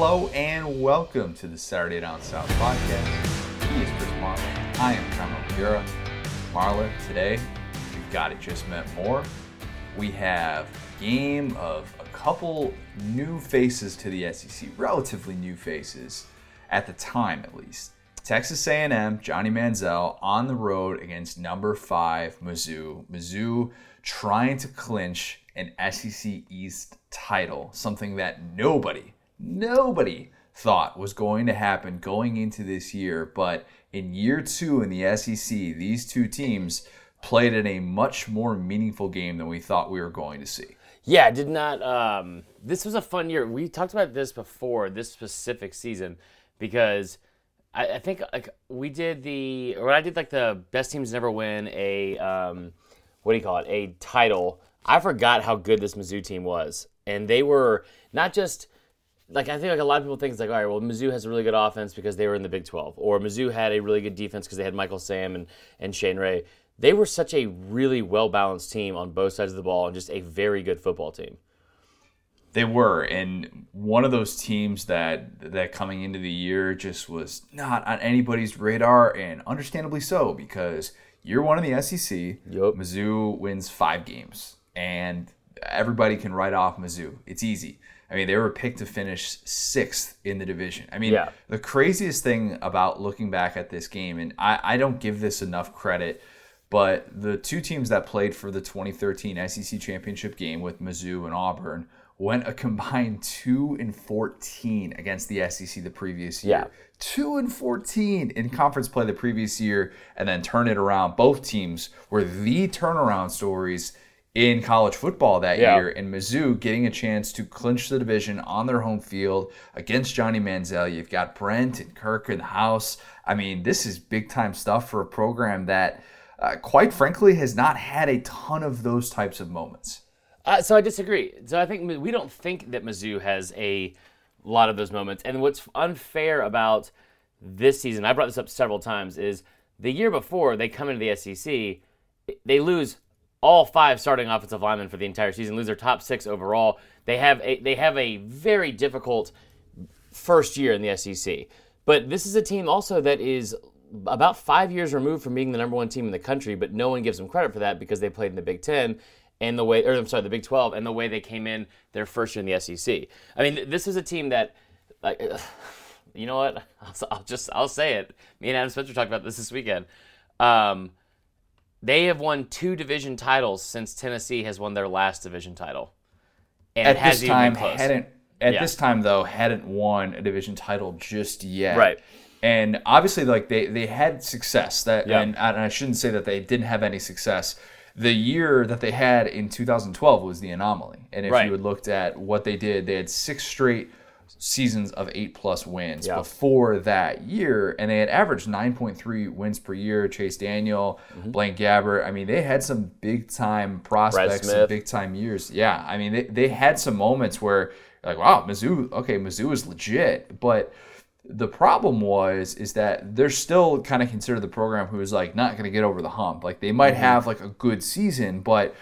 Hello and welcome to the Saturday Down South podcast. He is Chris Marler. I am Connor O'Gara. Marler, today we've got it just meant more. We have a game of a couple new faces to the SEC, relatively new faces at the time at least. Texas A&M, Johnny Manziel on the road against number five Mizzou. Mizzou trying to clinch an SEC East title, something that nobody, nobody thought was going to happen going into this year. But in year two in the SEC, these two teams played in a much more meaningful game than we thought we were going to see. Yeah, did not. Um, this was a fun year. We talked about this before this specific season because I, I think like we did the or I did like the best teams never win a um, what do you call it a title. I forgot how good this Mizzou team was, and they were not just like I think like a lot of people think it's like all right, well Mizzou has a really good offense because they were in the Big 12, or Mizzou had a really good defense because they had Michael Sam and and Shane Ray. They were such a really well balanced team on both sides of the ball and just a very good football team. They were, and one of those teams that that coming into the year just was not on anybody's radar, and understandably so because you're one in the SEC, Yup. Mizzou wins five games, and everybody can write off Mizzou. It's easy. I mean, they were picked to finish sixth in the division. I mean, Yeah. the craziest thing about looking back at this game, and I, I don't give this enough credit, but the two teams that played for the 2013 SEC championship game with Mizzou and Auburn went a combined two and 14 against the SEC the previous year. Yeah. Two and 14 in conference play the previous year, and then turn it around. Both teams were the turnaround stories in college football that Yeah. year, and Mizzou getting a chance to clinch the division on their home field against Johnny Manziel. You've got Brent and Kirk in the house. I mean, this is big time stuff for a program that, uh, quite frankly, has not had a ton of those types of moments. Uh, so I disagree. So I think we don't think that Mizzou has a lot of those moments. And what's unfair about this season, I brought this up several times, is the year before they come into the SEC, they lose all five starting offensive linemen for the entire season, lose their top six overall. They have a they have a very difficult first year in the SEC. But this is a team also that is about five years removed from being the number one team in the country, but no one gives them credit for that because they played in the Big Ten and the way, or I'm sorry, the Big 12 and the way they came in their first year in the SEC. I mean, this is a team that, you know what? I'll, I'll just, I'll say it. Me and Adam Spencer talked about this this weekend. Um, they have won two division titles since Tennessee has won their last division title. And At this time, hadn't at Yeah. this time though hadn't won a division title just yet. Right. And obviously, like they they had success. That Yeah. and, and I shouldn't say that they didn't have any success. The year that they had in 2012 was the anomaly. And if Right. you had looked at what they did, they had six straight seasons of eight plus wins Yeah. before that year, and they had averaged 9.3 wins per year. Chase Daniel, Mm-hmm. Blaine Gabbert. I mean, they had some big time prospects, some big time years. Yeah, I mean, they, they had some moments where like, wow, Mizzou, okay, Mizzou is legit, but the problem was is that they're still kind of considered the program who is like not going to get over the hump. Like they might have like a good season, but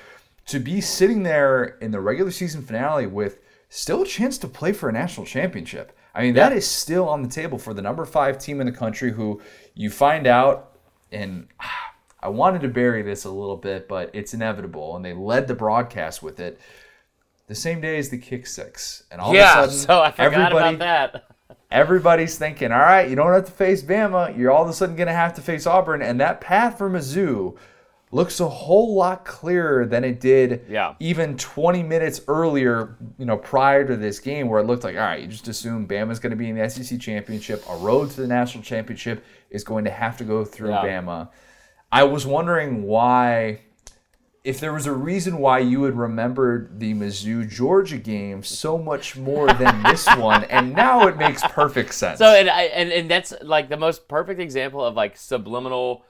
to be sitting there in the regular season finale with still a chance to play for a national championship. I mean, that Yeah. is still on the table for the number five team in the country who you find out, and I wanted to bury this a little bit, but it's inevitable, and they led the broadcast with it. The same day as the kick six, and all yeah, of a sudden, so I forgot about that. everybody's thinking, all right, you don't have to face Bama. You're all of a sudden going to have to face Auburn. And that path for Mizzou looks a whole lot clearer than it did Yeah. even 20 minutes earlier, you know, prior to this game, where it looked like, all right, you just assume Bama's going to be in the SEC championship. A road to the national championship is going to have to go through Yeah. Bama. I was wondering why if there was a reason why you would remember the Mizzou Georgia game so much more than this one, and now it makes perfect sense. So and, I, and and that's like the most perfect example of like subliminal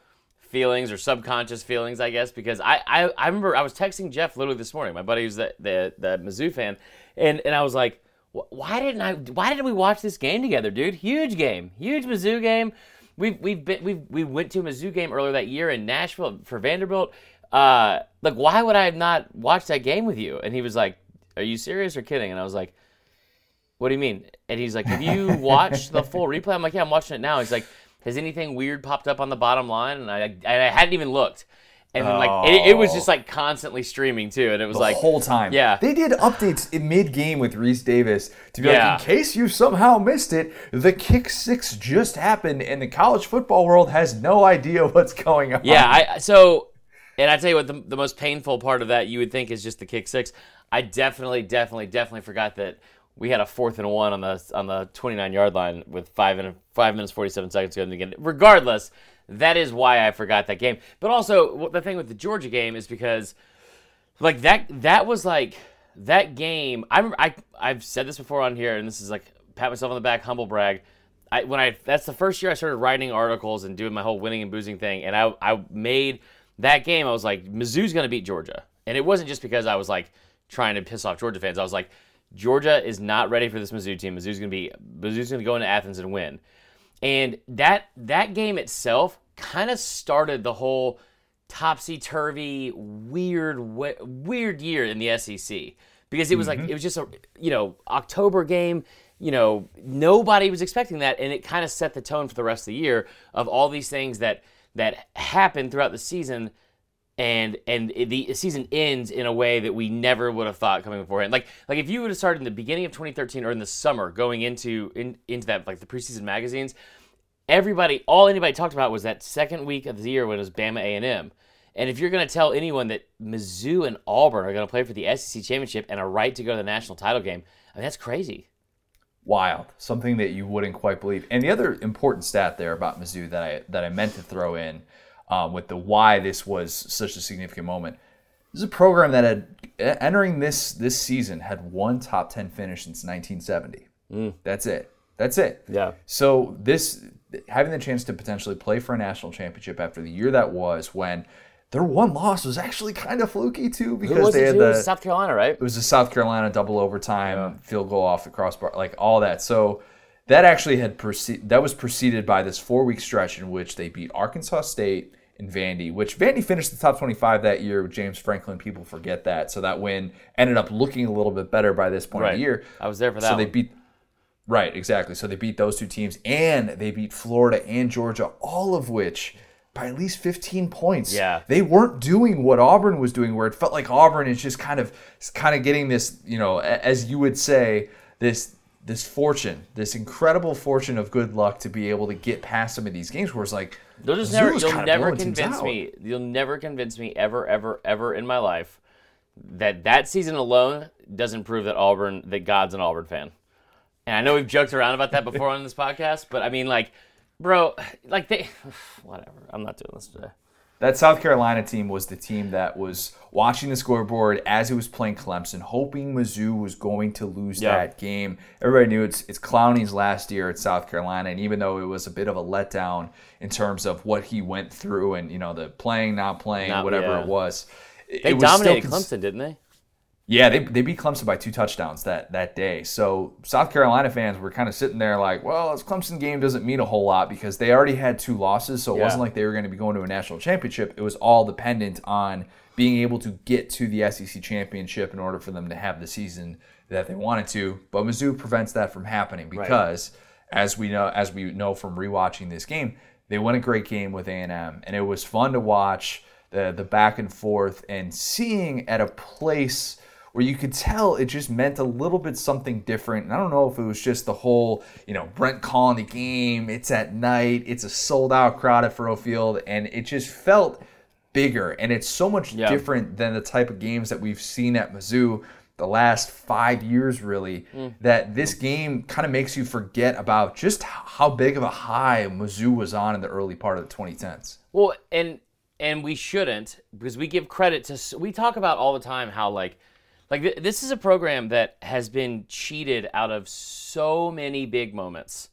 feelings or subconscious feelings, I guess, because I, I, I remember I was texting Jeff literally this morning, my buddy who's the the, the Mizzou fan, and and I was like, why didn't I? Why didn't we watch this game together, dude? Huge game, huge Mizzou game. We've we've been we we went to a Mizzou game earlier that year in Nashville for Vanderbilt. Uh, like why would I have not watched that game with you? And he was like, "Are you serious or kidding?" And I was like. what do you mean? And he's like, have you watched the full replay? I'm like, yeah, I'm watching it now. He's like, has anything weird popped up on the bottom line? And I, I hadn't even looked. And then, like, it, it was just like constantly streaming too. And it was the like, whole time. yeah. They did updates in mid game with Rece Davis to be Yeah. like, in case you somehow missed it, the kick six just happened, and the college football world has no idea what's going on. Yeah, I so, and I tell you what, the, the most painful part of that you would think is just the kick six. I definitely, definitely, definitely forgot that we had a fourth and one on the on the 29 yard line with five and five minutes 47 seconds to go in the game. Regardless, that is why I forgot that game. But also, the thing with the Georgia game is because, like that that was like that game. I I I've said this before on here, and this is like pat myself on the back, humble brag. I when I that's the first year I started writing articles and doing my whole winning and boozing thing, and I I made that game. I was like, Mizzou's gonna beat Georgia, and it wasn't just because I was like trying to piss off Georgia fans. I was like, Georgia is not ready for this Mizzou team. Mizzou's gonna be Mizzou's gonna go into Athens and win, and that that game itself kind of started the whole topsy turvy, weird, weird year in the SEC because it was like mm-hmm. it was just a you know October game. You know nobody was expecting that, and it kind of set the tone for the rest of the year of all these things that that happened throughout the season. And and the season ends in a way that we never would have thought coming beforehand. Like like if you would have started in the beginning of 2013 or in the summer, going into in, into that like the preseason magazines, everybody all anybody talked about was that second week of the year when it was Bama A and M. And if you're going to tell anyone that Mizzou and Auburn are going to play for the SEC championship and a right to go to the national title game, I mean that's crazy. wild, something that you wouldn't quite believe. And the other important stat there about Mizzou that I that I meant to throw in um, with the why this was such a significant moment. This is a program that had entering this this season had one top ten finish since 1970. That's it. That's it. Yeah. So this having the chance to potentially play for a national championship after the year that was when their one loss was actually kind of fluky too because they had too? The South Carolina, right? it was a South Carolina double overtime field goal off the crossbar, like all that. So that actually had proceed that was preceded by this four week stretch in which they beat Arkansas State and Vandy, which Vandy finished the top 25 that year with James Franklin. People forget that. So that win ended up looking a little bit better by this point of the year. I was there for that. So they beat right exactly. So they beat those two teams, and they beat Florida and Georgia, all of which by at least 15 points. Yeah. they weren't doing what Auburn was doing, where it felt like Auburn is just kind of kind of getting this, you know, as you would say, this this fortune, this incredible fortune of good luck to be able to get past some of these games. Where it's like You'll just never, you'll never convince me. You'll never convince me ever, ever, ever in my life that that season alone doesn't prove that Auburn, that God's an Auburn fan. And I know we've joked around about that before on this podcast, but I mean, like, bro, like they, whatever. I'm not doing this today. That South Carolina team was the team that was watching the scoreboard as it was playing Clemson, hoping Mizzou was going to lose Yeah. that game. Everybody knew it's it's Clowney's last year at South Carolina, and even though it was a bit of a letdown in terms of what he went through and you know the playing, not playing, Not- whatever yeah. it was, They it was dominated cons- Clemson, didn't they? Yeah, they, they beat Clemson by two touchdowns that, that day. So South Carolina fans were kind of sitting there like, well, this Clemson game doesn't mean a whole lot because they already had two losses. So it Yeah. wasn't like they were going to be going to a national championship. It was all dependent on being able to get to the SEC championship in order for them to have the season that they wanted to. But Mizzou prevents that from happening because, as we know, as we know from rewatching this game, they won a great game with A&M, and it was fun to watch the the back and forth and seeing at a place where you could tell it just meant a little bit something different. And I don't know if it was just the whole, you know, Brent calling the game, it's at night, it's a sold out crowd at Faurot Field, and it just felt bigger. And it's so much Yeah. different than the type of games that we've seen at Mizzou the last five years, really, mm. that this game kind of makes you forget about just how big of a high Mizzou was on in the early part of the 2010s. Well, and and we shouldn't because we give credit to we talk about all the time how like like th- this is a program that has been cheated out of so many big moments.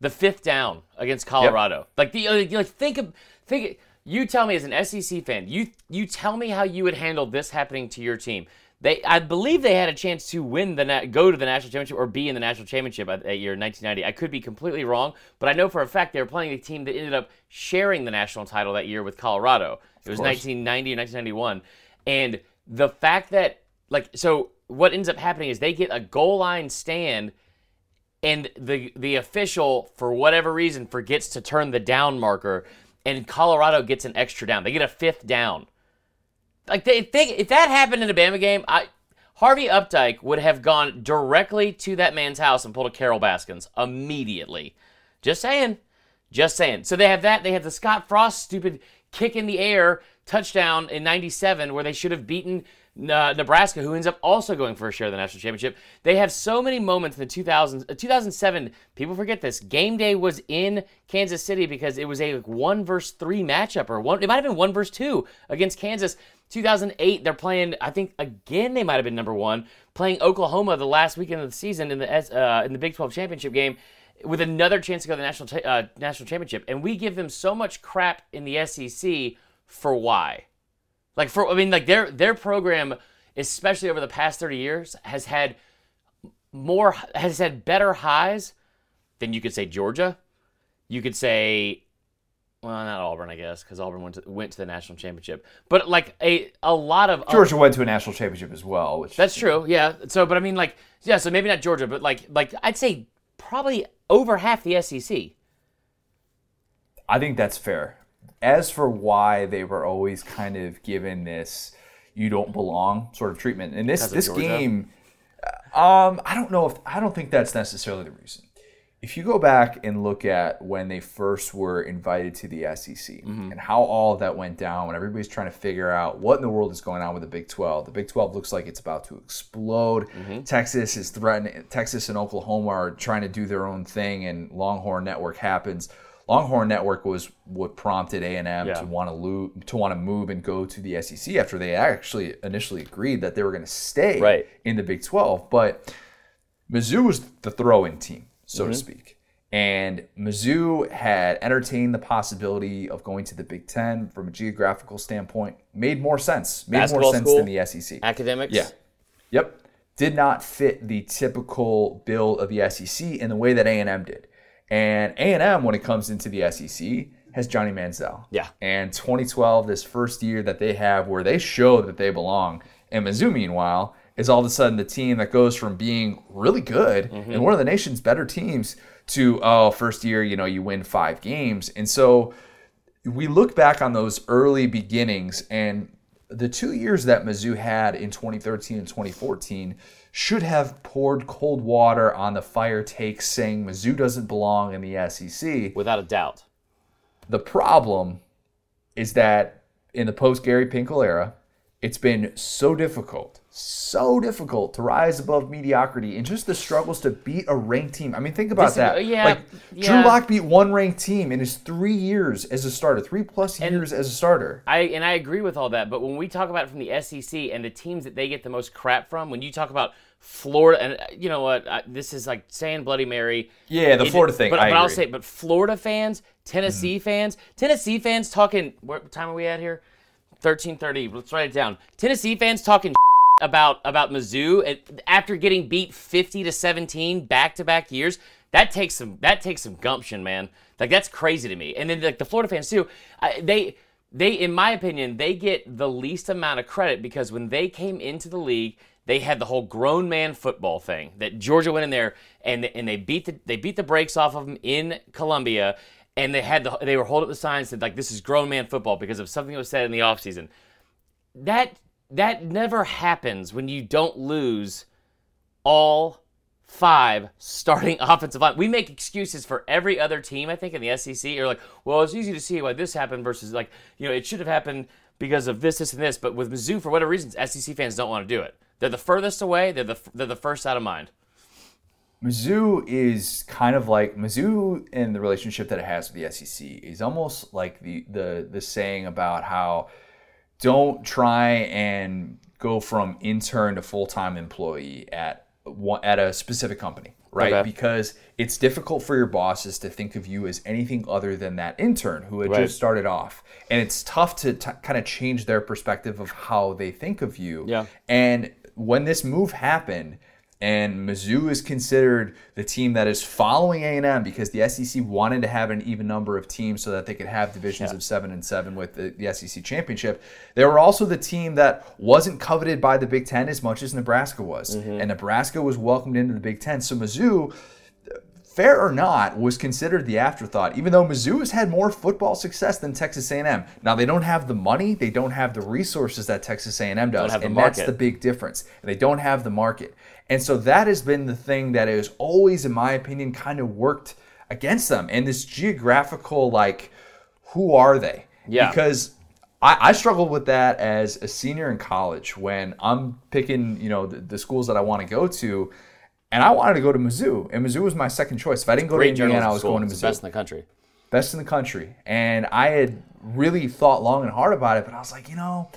The fifth down against Colorado. Like the like like, think of think you tell me as an SEC fan, you you tell me how you would handle this happening to your team. They, I believe they had a chance to win the na- go to the national championship or be in the national championship at, that year, 1990. I could be completely wrong, but I know for a fact they were playing a team that ended up sharing the national title that year with Colorado. It was 1990 and 1991, and the fact that like so, what ends up happening is they get a goal line stand and the the official for whatever reason forgets to turn the down marker, and Colorado gets an extra down. They get a fifth down. Like they think if that happened in a Bama game, I Harvey Updike would have gone directly to that man's house and pulled a Carol Baskins immediately. Just saying. Just saying. So they have that. They have the Scott Frost stupid kick in the air touchdown in 97 where they should have beaten uh, Nebraska, who ends up also going for a share of the national championship. They have so many moments in the 2000s. Uh, 2007, people forget this. Game day was in Kansas City because it was a like, one versus three matchup, or one. It might have been one versus two against Kansas. 2008, they're playing. I think again they might have been number one, playing Oklahoma the last weekend of the season in the uh, in the Big 12 championship game, with another chance to go to the national uh, national championship. And we give them so much crap in the SEC for why. Like for I mean like their their program especially over the past 30 years has had more has had better highs than you could say Georgia. You could say well, not Auburn, I guess, because Auburn went to, went to the national championship. But like a a lot of Georgia went to a national championship as well, which that's true. Yeah. So, but I mean, like, yeah. So maybe not Georgia, but like, like I'd say probably over half the SEC. I think that's fair. As for why they were always kind of given this "you don't belong" sort of treatment, and this this game, um, I don't know if I don't think that's necessarily the reason. If you go back and look at when they first were invited to the SEC Mm-hmm. and how all of that went down, when everybody's trying to figure out what in the world is going on with the Big 12, the Big 12 looks like it's about to explode. Mm-hmm. Texas is threatening, Texas and Oklahoma are trying to do their own thing, and Longhorn Network happens. Longhorn Network was what prompted A and M to want to lo- to want to move and go to the SEC after they actually initially agreed that they were going to stay Right. in the Big 12. But Mizzou was the throw-in team, so Mm-hmm. to speak. And Mizzou had entertained the possibility of going to the Big Ten from a geographical standpoint. Made more sense. Made Basketball more sense school? than the SEC. Academics. Yeah. Yep. Did not fit the typical bill of the SEC in the way that A&M did. And A&M, when it comes into the SEC, has Johnny Manziel. Yeah. And 2012, this first year that they have where they show that they belong. And Mizzou, meanwhile, is all of a sudden the team that goes from being really good mm-hmm. and one of the nation's better teams to, oh, first year, you know, you win five games. And so we look back on those early beginnings and the two years that Mizzou had in 2013 and 2014 should have poured cold water on the fire takes saying Mizzou doesn't belong in the SEC. Without a doubt. The problem is that in the post Gary Pinkel era, it's been so difficult, so difficult to rise above mediocrity and just the struggles to beat a ranked team. I mean, think about Dis- that. yeah, like yeah. Drew Lock beat one ranked team in his three years as a starter, three plus years as a starter. I and I agree with all that, but when we talk about it from the SEC and the teams that they get the most crap from, when you talk about Florida, and uh, you know what, I, this is like saying Bloody Mary. Yeah, the It- Florida thing. But, I but I'll say, but Florida fans, Tennessee fans, Tennessee fans talking. What time are we at here? Thirteen thirty. Let's write it down. Tennessee fans talking about about Mizzou and after getting beat fifty to seventeen back to back years. That takes some that takes some gumption, man. Like that's crazy to me. And then like the Florida fans too. I, they they in my opinion they get the least amount of credit because when they came into the league they had the whole grown man football thing that Georgia went in there and and they beat the they beat the brakes off of them in Columbia and they had the they were holding up the signs that like this is grown man football because of something that was said in the offseason. That that never happens when you don't lose all five starting offensive line. We make excuses for every other team, I think, in the SEC. Or like, well, it's easy to see why this happened versus like, you know, it should have happened because of this, this, and this. But with Mizzou, for whatever reasons, SEC fans don't want to do it. They're the furthest away. They're the they're the first out of mind. Mizzou is kind of like Mizzou and the relationship that it has with the SEC is almost like the the the saying about how don't try and go from intern to full time employee at one, at a specific company, right? Okay. Because it's difficult for your bosses to think of you as anything other than that intern who had Right. just started off, and it's tough to t- kind of change their perspective of how they think of you. Yeah. And when this move happened, and Mizzou is considered the team that is following A&M because the SEC wanted to have an even number of teams so that they could have divisions of seven and seven with the, the SEC championship. They were also the team that wasn't coveted by the Big Ten as much as Nebraska was, and Nebraska was welcomed into the Big Ten. So Mizzou fair or not, was considered the afterthought. Even though Mizzou has had more football success than Texas A&M. Now they don't have the money, they don't have the resources that Texas A&M does, and that's the big difference. And they don't have the market, and so that has been the thing that has always, in my opinion, kind of worked against them. And this geographical, like, who are they? Yeah. Because I, I struggled with that as a senior in college when I'm picking, you know, the, the schools that I want to go to, and I wanted to go to Mizzou, and Mizzou was my second choice. If I didn't go Great to Indiana, I was school. going to Mizzou, the best in the country. best in the country. And I had really thought long and hard about it, but I was like, you know,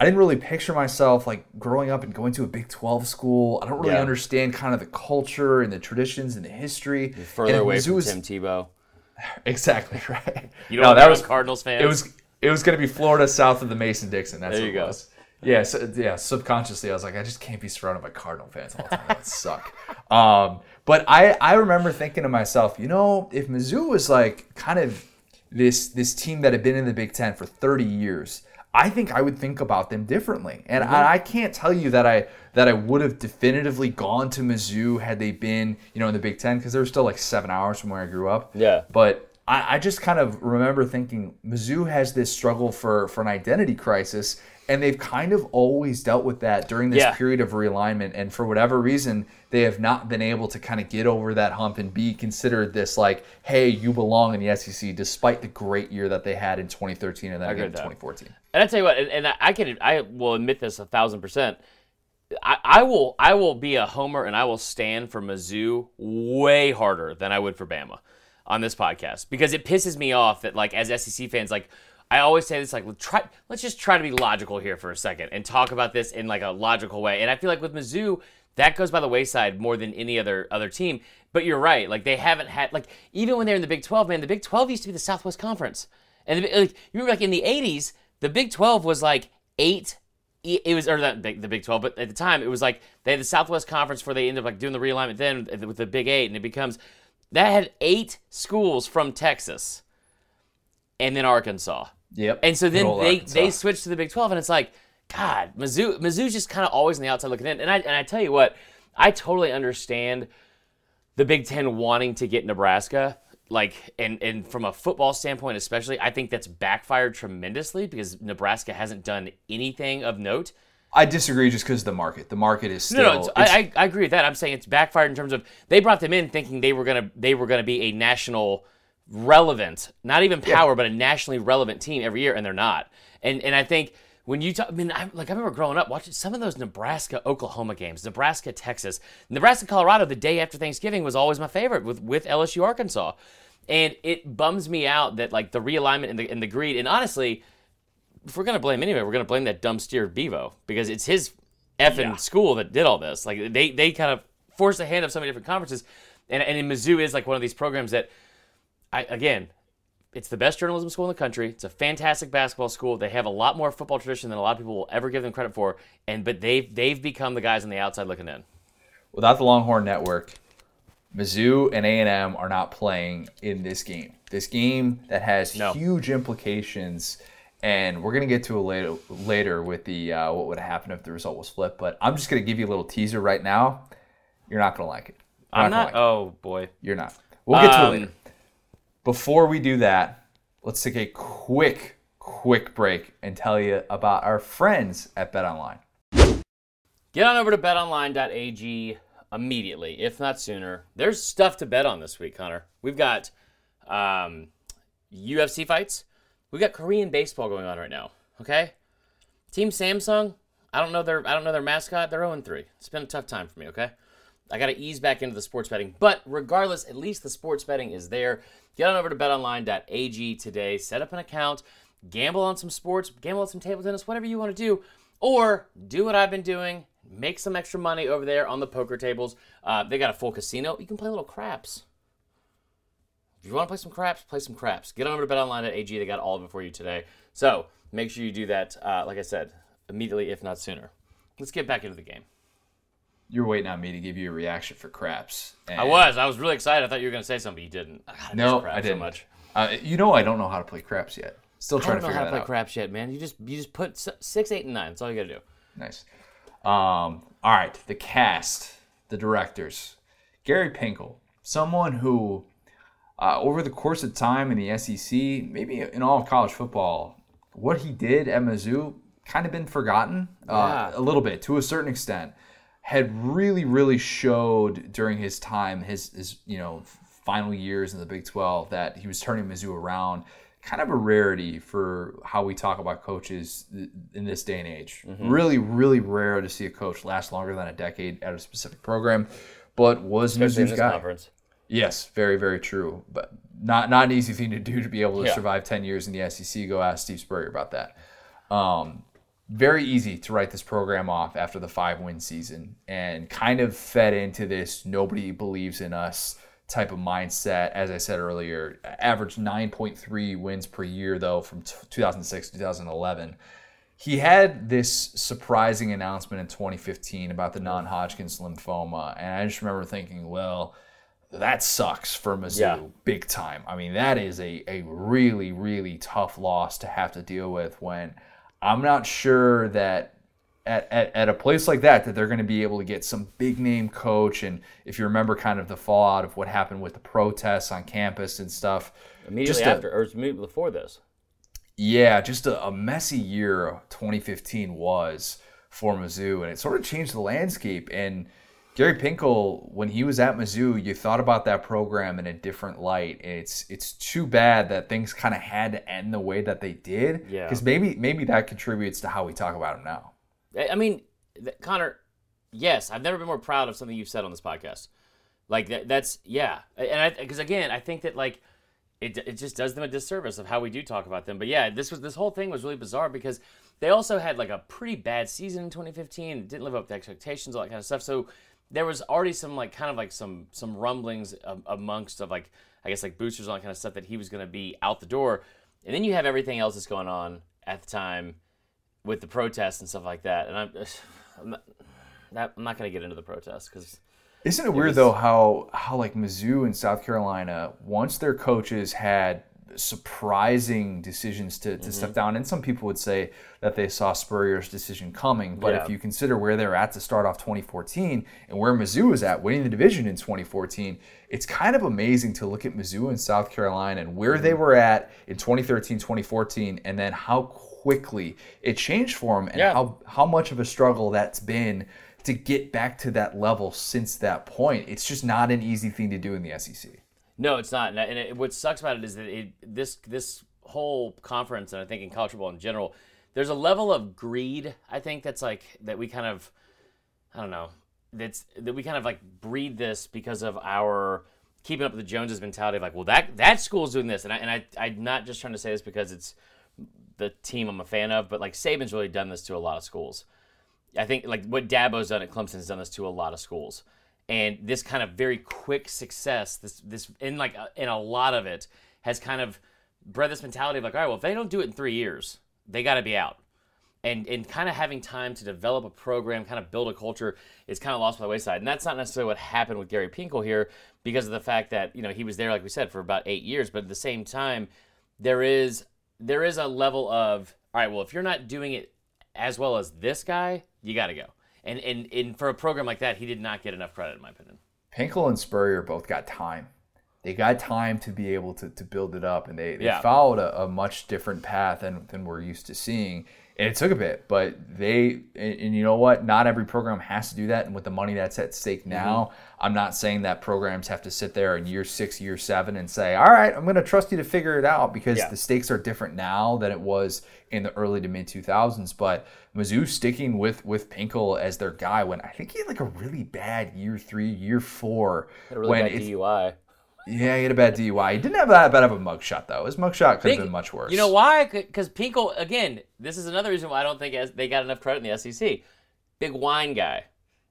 I didn't really picture myself like growing up and going to a Big 12 school. I don't really Yeah. understand kind of the culture and the traditions and the history. Further And away Mizzou from was- Tim Tebow. Exactly right. You don't no, that was Cardinals fans. it was it was going to be Florida south of the Mason Dixon. That's There what you it go. was. Yeah, so, yeah. Subconsciously, I was like, I just can't be surrounded by Cardinal fans all the time. That would suck. Um, but I I remember thinking to myself, you know, if Mizzou was like kind of this this team that had been in the Big Ten for 30 years, I think I would think about them differently. And Mm-hmm. I, I can't tell you that I that I would have definitively gone to Mizzou had they been, you know, in the Big Ten because they were still like seven hours from where I grew up. Yeah. But I, I just kind of remember thinking Mizzou has this struggle for for an identity crisis, and they've kind of always dealt with that during this Yeah. period of realignment. And for whatever reason, they have not been able to kind of get over that hump and be considered this like, hey, you belong in the SEC, despite the great year that they had in 2013 and then again in 2014. And I tell you what, and, and I- can, I will admit this a thousand percent. I, I will, I will be a homer, and I will stand for Mizzou way harder than I would for Bama on this podcast because it pisses me off that, like, as SEC fans, like, I always say this, like, let's try, let's just try to be logical here for a second and talk about this in like a logical way. And I feel like with Mizzou, that goes by the wayside more than any other other team. But you're right, like they haven't had, like, even when they're in the Big 12, man, the Big 12 used to be the Southwest Conference. And the, like, you remember, like in the '80s, the Big 12 was like eight. It was or not big, the Big 12, but at the time it was like they had the Southwest Conference where they ended up like doing the realignment then with the Big Eight, and it becomes that had eight schools from Texas, and then Arkansas, Yep. and so then they Arkansas. they switched to the Big 12, and it's like, God, Mizzou Mizzou's just kind of always on the outside looking in. And I and I tell you what, I totally understand the Big Ten wanting to get Nebraska. Like and and from a football standpoint, especially, I think that's backfired tremendously because Nebraska hasn't done anything of note. I disagree just because the market. The market is still. No, no, I, I I agree with that. I'm saying it's backfired in terms of they brought them in thinking they were gonna they were gonna be a national relevant, not even power, but a nationally relevant team every year, and they're not. And and I think when you talk, I mean, I, like I remember growing up watching some of those Nebraska Oklahoma games, Nebraska Texas, Nebraska Colorado. The day after Thanksgiving was always my favorite with with LSU Arkansas, and it bums me out that like the realignment and the and the greed. And honestly, if we're gonna blame anybody, we're gonna blame that dumb steer Bevo because it's his effing school that did all this. Like they they kind of forced the hand of so many different conferences, and and in Mizzou is like one of these programs that, I again, it's the best journalism school in the country. It's a fantastic basketball school. They have a lot more football tradition than a lot of people will ever give them credit for, and but they've they've become the guys on the outside looking in. without the Longhorn Network, Mizzou and A&M are not playing in this game. This game that has No. huge implications, and we're gonna get to it later. Later with the uh, what would happen if the result was flipped. But I'm just gonna give you a little teaser right now. You're not gonna like it. You're I'm gonna not. like it. Oh boy. You're not. We'll get to it Um, later. Before we do that, let's take a quick, quick break and tell you about our friends at BetOnline. Get on over to betonline.ag immediately, if not sooner. There's stuff to bet on this week, Connor. We've got um, UFC fights. We've got Korean baseball going on right now. Okay, Team Samsung. I don't know their I don't know their mascot. They're 0 3. It's been a tough time for me. Okay, I got to ease back into the sports betting. But regardless, at least the sports betting is there. Get on over to betonline.ag today. Set up an account. Gamble on some sports. Gamble on some table tennis. Whatever you want to do. Or do what I've been doing. Make some extra money over there on the poker tables. Uh, they got a full casino. You can play little craps. If you want to play some craps, play some craps. Get on over to betonline.ag. They got all of it for you today. So make sure you do that, uh, like I said, immediately, if not sooner. Let's get back into the game. You're waiting on me to give you a reaction for craps. I was. I was really excited. I thought you were going to say something. You didn't. God, I No, I didn't. So much. Uh, you know I don't know how to play craps yet. Still trying to figure out. I trying don't to know how to play out. craps yet, man. You just you just put six, eight, and nine. That's all you got to do. Nice. Um, all right, the cast, the directors. Gary Pinkel someone who, uh, over the course of time in the SEC, maybe in all of college football, what he did at Mizzou kind of been forgotten uh, Yeah. a little bit to a certain extent. Had really, really showed during his time, his his you know final years in the Big Twelve, that he was turning Mizzou around. Kind of a rarity for how we talk about coaches in this day and age. Really, really rare to see a coach last longer than a decade at a specific program. But was Especially Mizzou's guy? conference. Yes, very, very true. But not not an easy thing to do to be able to Yeah. survive ten years in the SEC. Go ask Steve Spurrier about that. Um, very easy to write this program off after the five win season, and kind of fed into this nobody believes in us type of mindset. As I said earlier, point three wins per year though from t- 2006 2011 he had this surprising announcement in 2015 about the non-Hodgkin's lymphoma, and I just remember thinking, well, that sucks for Mizzou Yeah. big time. I mean, that is a, a really, really tough loss to have to deal with when I'm not sure that at, at, at a place like that that they're going to be able to get some big name coach and if you remember kind of the fallout of what happened with the protests on campus and stuff Immediately just a- after, or immediately before this. yeah, just a, a messy year 2015 was for Mizzou, and it sort of changed the landscape. And Gary Pinkel, when he was at Mizzou, you thought about that program in a different light. It's it's too bad that things kind of had to end the way that they did. Yeah. Because maybe maybe that contributes to how we talk about him now. I mean, Connor, yes, I've never been more proud of something you've said on this podcast. Like that, that's yeah, and because again, I think that like it, it just does them a disservice of how we do talk about them. But yeah, this was this whole thing was really bizarre because they also had like a pretty bad season in 2015. Didn't live up to expectations, all that kind of stuff. So there was already some like kind of like some some rumblings um, amongst of like I guess like boosters and all that kind of stuff that he was going to be out the door. And then you have everything else that's going on at the time with the protests and stuff like that. And I'm, I'm not, that, I'm not going to get into the protests because Isn't it weird was- though how how like Mizzou and South Carolina once their coaches had surprising decisions to, to Mm-hmm. step down and some people would say that they saw Spurrier's decision coming but Yeah. if you consider where they're at to start off 2014 and where Mizzou is at winning the division in 2014 it's kind of amazing to look at Mizzou and South Carolina and where they Mm-hmm. were at in 2013 2014 and then how quickly it changed for them and Yeah. how how much of a struggle that's been to get back to that level since that point. It's just not an easy thing to do in the SEC. No, it's not. And, it, what sucks about it is that it, this this whole conference, and I think in college football in general, there's a level of greed. I think that's like that we kind of, I don't know, that's that we kind of like breed this because of our keeping up with the Joneses mentality of like, well, that that school's doing this, and I and I I'm not just trying to say this because it's the team I'm a fan of, but like Saban's really done this to a lot of schools. I think like what Dabo's done at Clemson has done this to a lot of schools, and this kind of very quick success, this this in like uh, in a lot of it has kind of bred this mentality of like, all right, well, if they don't do it in three years, they got to be out, and and kind of having time to develop a program, kind of build a culture, is kind of lost by the wayside, and that's not necessarily what happened with Gary Pinkel here because of the fact that you know he was there, like we said, for about eight years, but at the same time, there is there is a level of all right, well, if you're not doing it as well as this guy, you got to go. And, and and for a program like that, he did not get enough credit, in my opinion. Pinkel and Spurrier both got time. They got time to be able to, to build it up, and they, they Yeah. followed a, a much different path than, than we're used to seeing. It took a bit, but they, and, and you know what? Not every program has to do that. And with the money that's at stake Mm-hmm. now, I'm not saying that programs have to sit there in year six, year seven and say, all right, I'm going to trust you to figure it out because Yeah. the stakes are different now than it was in the early to mid 2000s. But Mizzou sticking with with Pinkel as their guy when I think he had like a really bad year three, year four. Had a really when bad DUI. Yeah, he had a bad DUI. He didn't have that bad of a mugshot though. His mugshot could have been much worse. You know why? Because Pinkel, again, this is another reason why I don't think they got enough credit in the SEC. Big wine guy.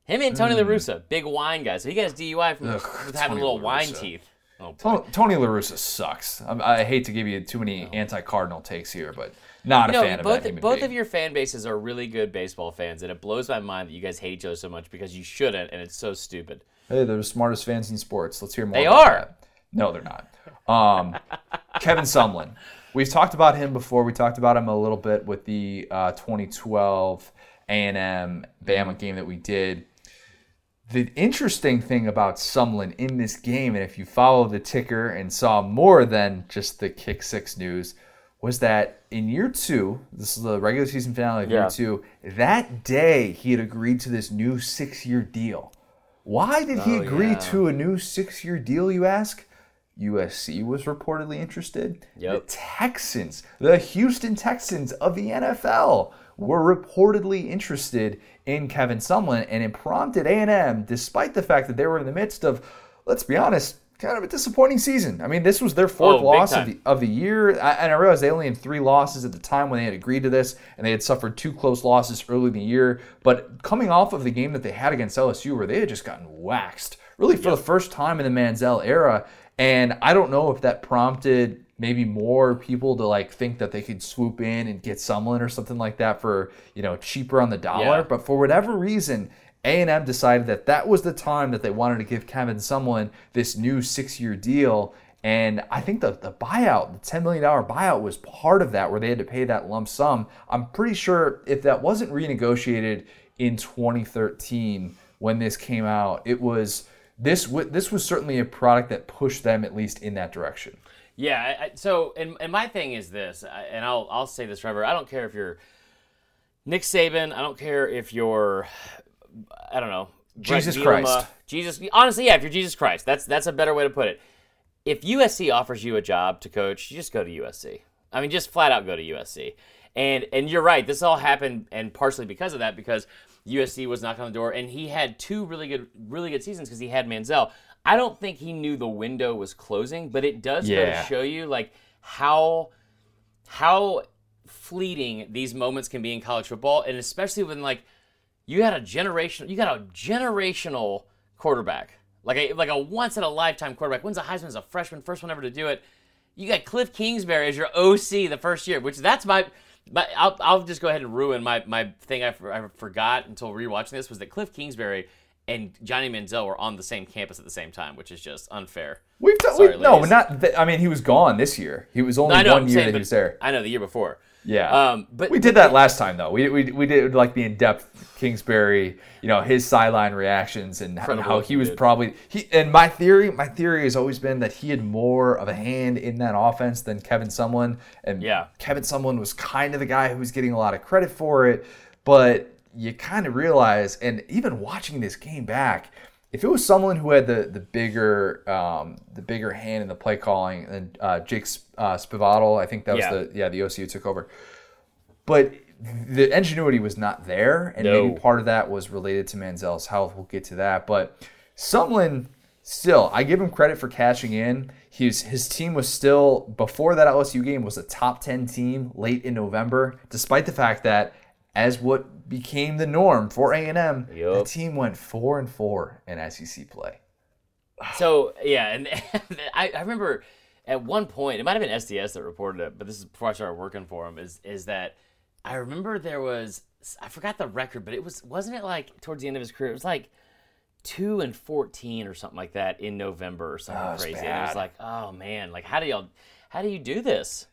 Him and Tony La mm. Russa, big wine guy. So he got his DUI from. Ugh, having little wine teeth. Oh, boy. Tony, Tony La Russa sucks. I, I hate to give you too many oh. anti-Cardinal takes here, but not a No, fan of both that human both being. of your fan bases are really good baseball fans, and it blows my mind that you guys hate each other so much because you shouldn't, and it's so stupid. Hey, they're the smartest fans in sports. Let's hear more. They are. that. No, they're not. Um, Kevin Sumlin. We've talked about him before. We talked about him a little bit with the uh, 2012 A&M Bama game that we did. the interesting thing about Sumlin in this game, and if you follow the ticker and saw more than just the kick six news, was that in year two, this is the regular season finale of Yeah. year two, that day he had agreed to this new six year deal. Why did he Oh, agree yeah. to a new six year deal, you ask? USC was reportedly interested. Yep. The Texans, the Houston Texans of the NFL, were reportedly interested in Kevin Sumlin, and it prompted A&M, despite the fact that they were in the midst of, let's be honest, kind of a disappointing season. I mean, this was their fourth Oh, loss of the, of the year, I- and I realized they only had three losses at the time when they had agreed to this, and they had suffered two close losses early in the year. But coming off of the game that they had against LSU, where they had just gotten waxed, really for the first time in the Manziel era, and I don't know if that prompted maybe more people to like think that they could swoop in and get Sumlin or something like that for you know cheaper on the dollar. Yeah. But for whatever reason, A and M decided that that was the time that they wanted to give Kevin Sumlin this new six-year deal. And I think the, the buyout, the $10 million buyout, was part of that, where they had to pay that lump sum. I'm pretty sure if that wasn't renegotiated in 2013 when this came out, it was this. w- This was certainly a product that pushed them at least in that direction. Yeah. I, I- so, and, and my thing is this, and I'll I'll say this forever. I don't care if you're Nick Saban. I don't care if you're, I don't know, Bret Jesus Bielema. Christ. Jesus. Honestly, yeah. If you're Jesus Christ, that's that's a better way to put it. If USC offers you a job to coach, you just go to USC. I mean, just flat out go to USC. And and you're right. This all happened, and partially because of that, because USC was knocking on the door, and he had two really good, really good seasons because he had Manziel. I don't think he knew the window was closing, but it does go Yeah. to show you like how how fleeting these moments can be in college football, and especially when like you had a generation, you got a generational quarterback, like a like a once in a lifetime quarterback. Wins a Heisman as a freshman, first one ever to do it. You got Cliff Kingsbury as your OC the first year, which that's my. But I'll, I'll just go ahead and ruin my, my thing I, for- I forgot until rewatching this was that Cliff Kingsbury and Johnny Manziel were on the same campus at the same time, which is just unfair. We've done, Sorry, we, no, ladies. not. Th- I mean, he was gone this year. He was only I know, one year saying, that he was there. I know the year before. Yeah. Um, but we did that last time though. We, we, we did like the in-depth Kingsbury, you know, his sideline reactions and how, Incredible how what he was probably he and my theory, my theory has always been that he had more of a hand in that offense than Kevin Sumlin and Yeah. Kevin Sumlin was kind of the guy who was getting a lot of credit for it, but you kind of realize and even watching this game back, if it was someone who had the the bigger um, the bigger hand in the play calling and uh, Jake uh, I think that was Yeah. the yeah the OC who took over but the ingenuity was not there, and No. maybe part of that was related to Manziel's health. We'll get to that, but Sumlin still, I give him credit for cashing in. His his team was still before that LSU game was a top ten team late in November, despite the fact that as what became the norm for A and M, the team went four and four in SEC play. So yeah, and I, I remember at one point it might have been SDS that reported it, but this is before I started working for him. Is is that I remember there was I forgot the record, but it was wasn't it like towards the end of his career? It was like two and fourteen or something like that in November or something Oh, crazy. And it was like, oh man, like how do y'all how do you do this?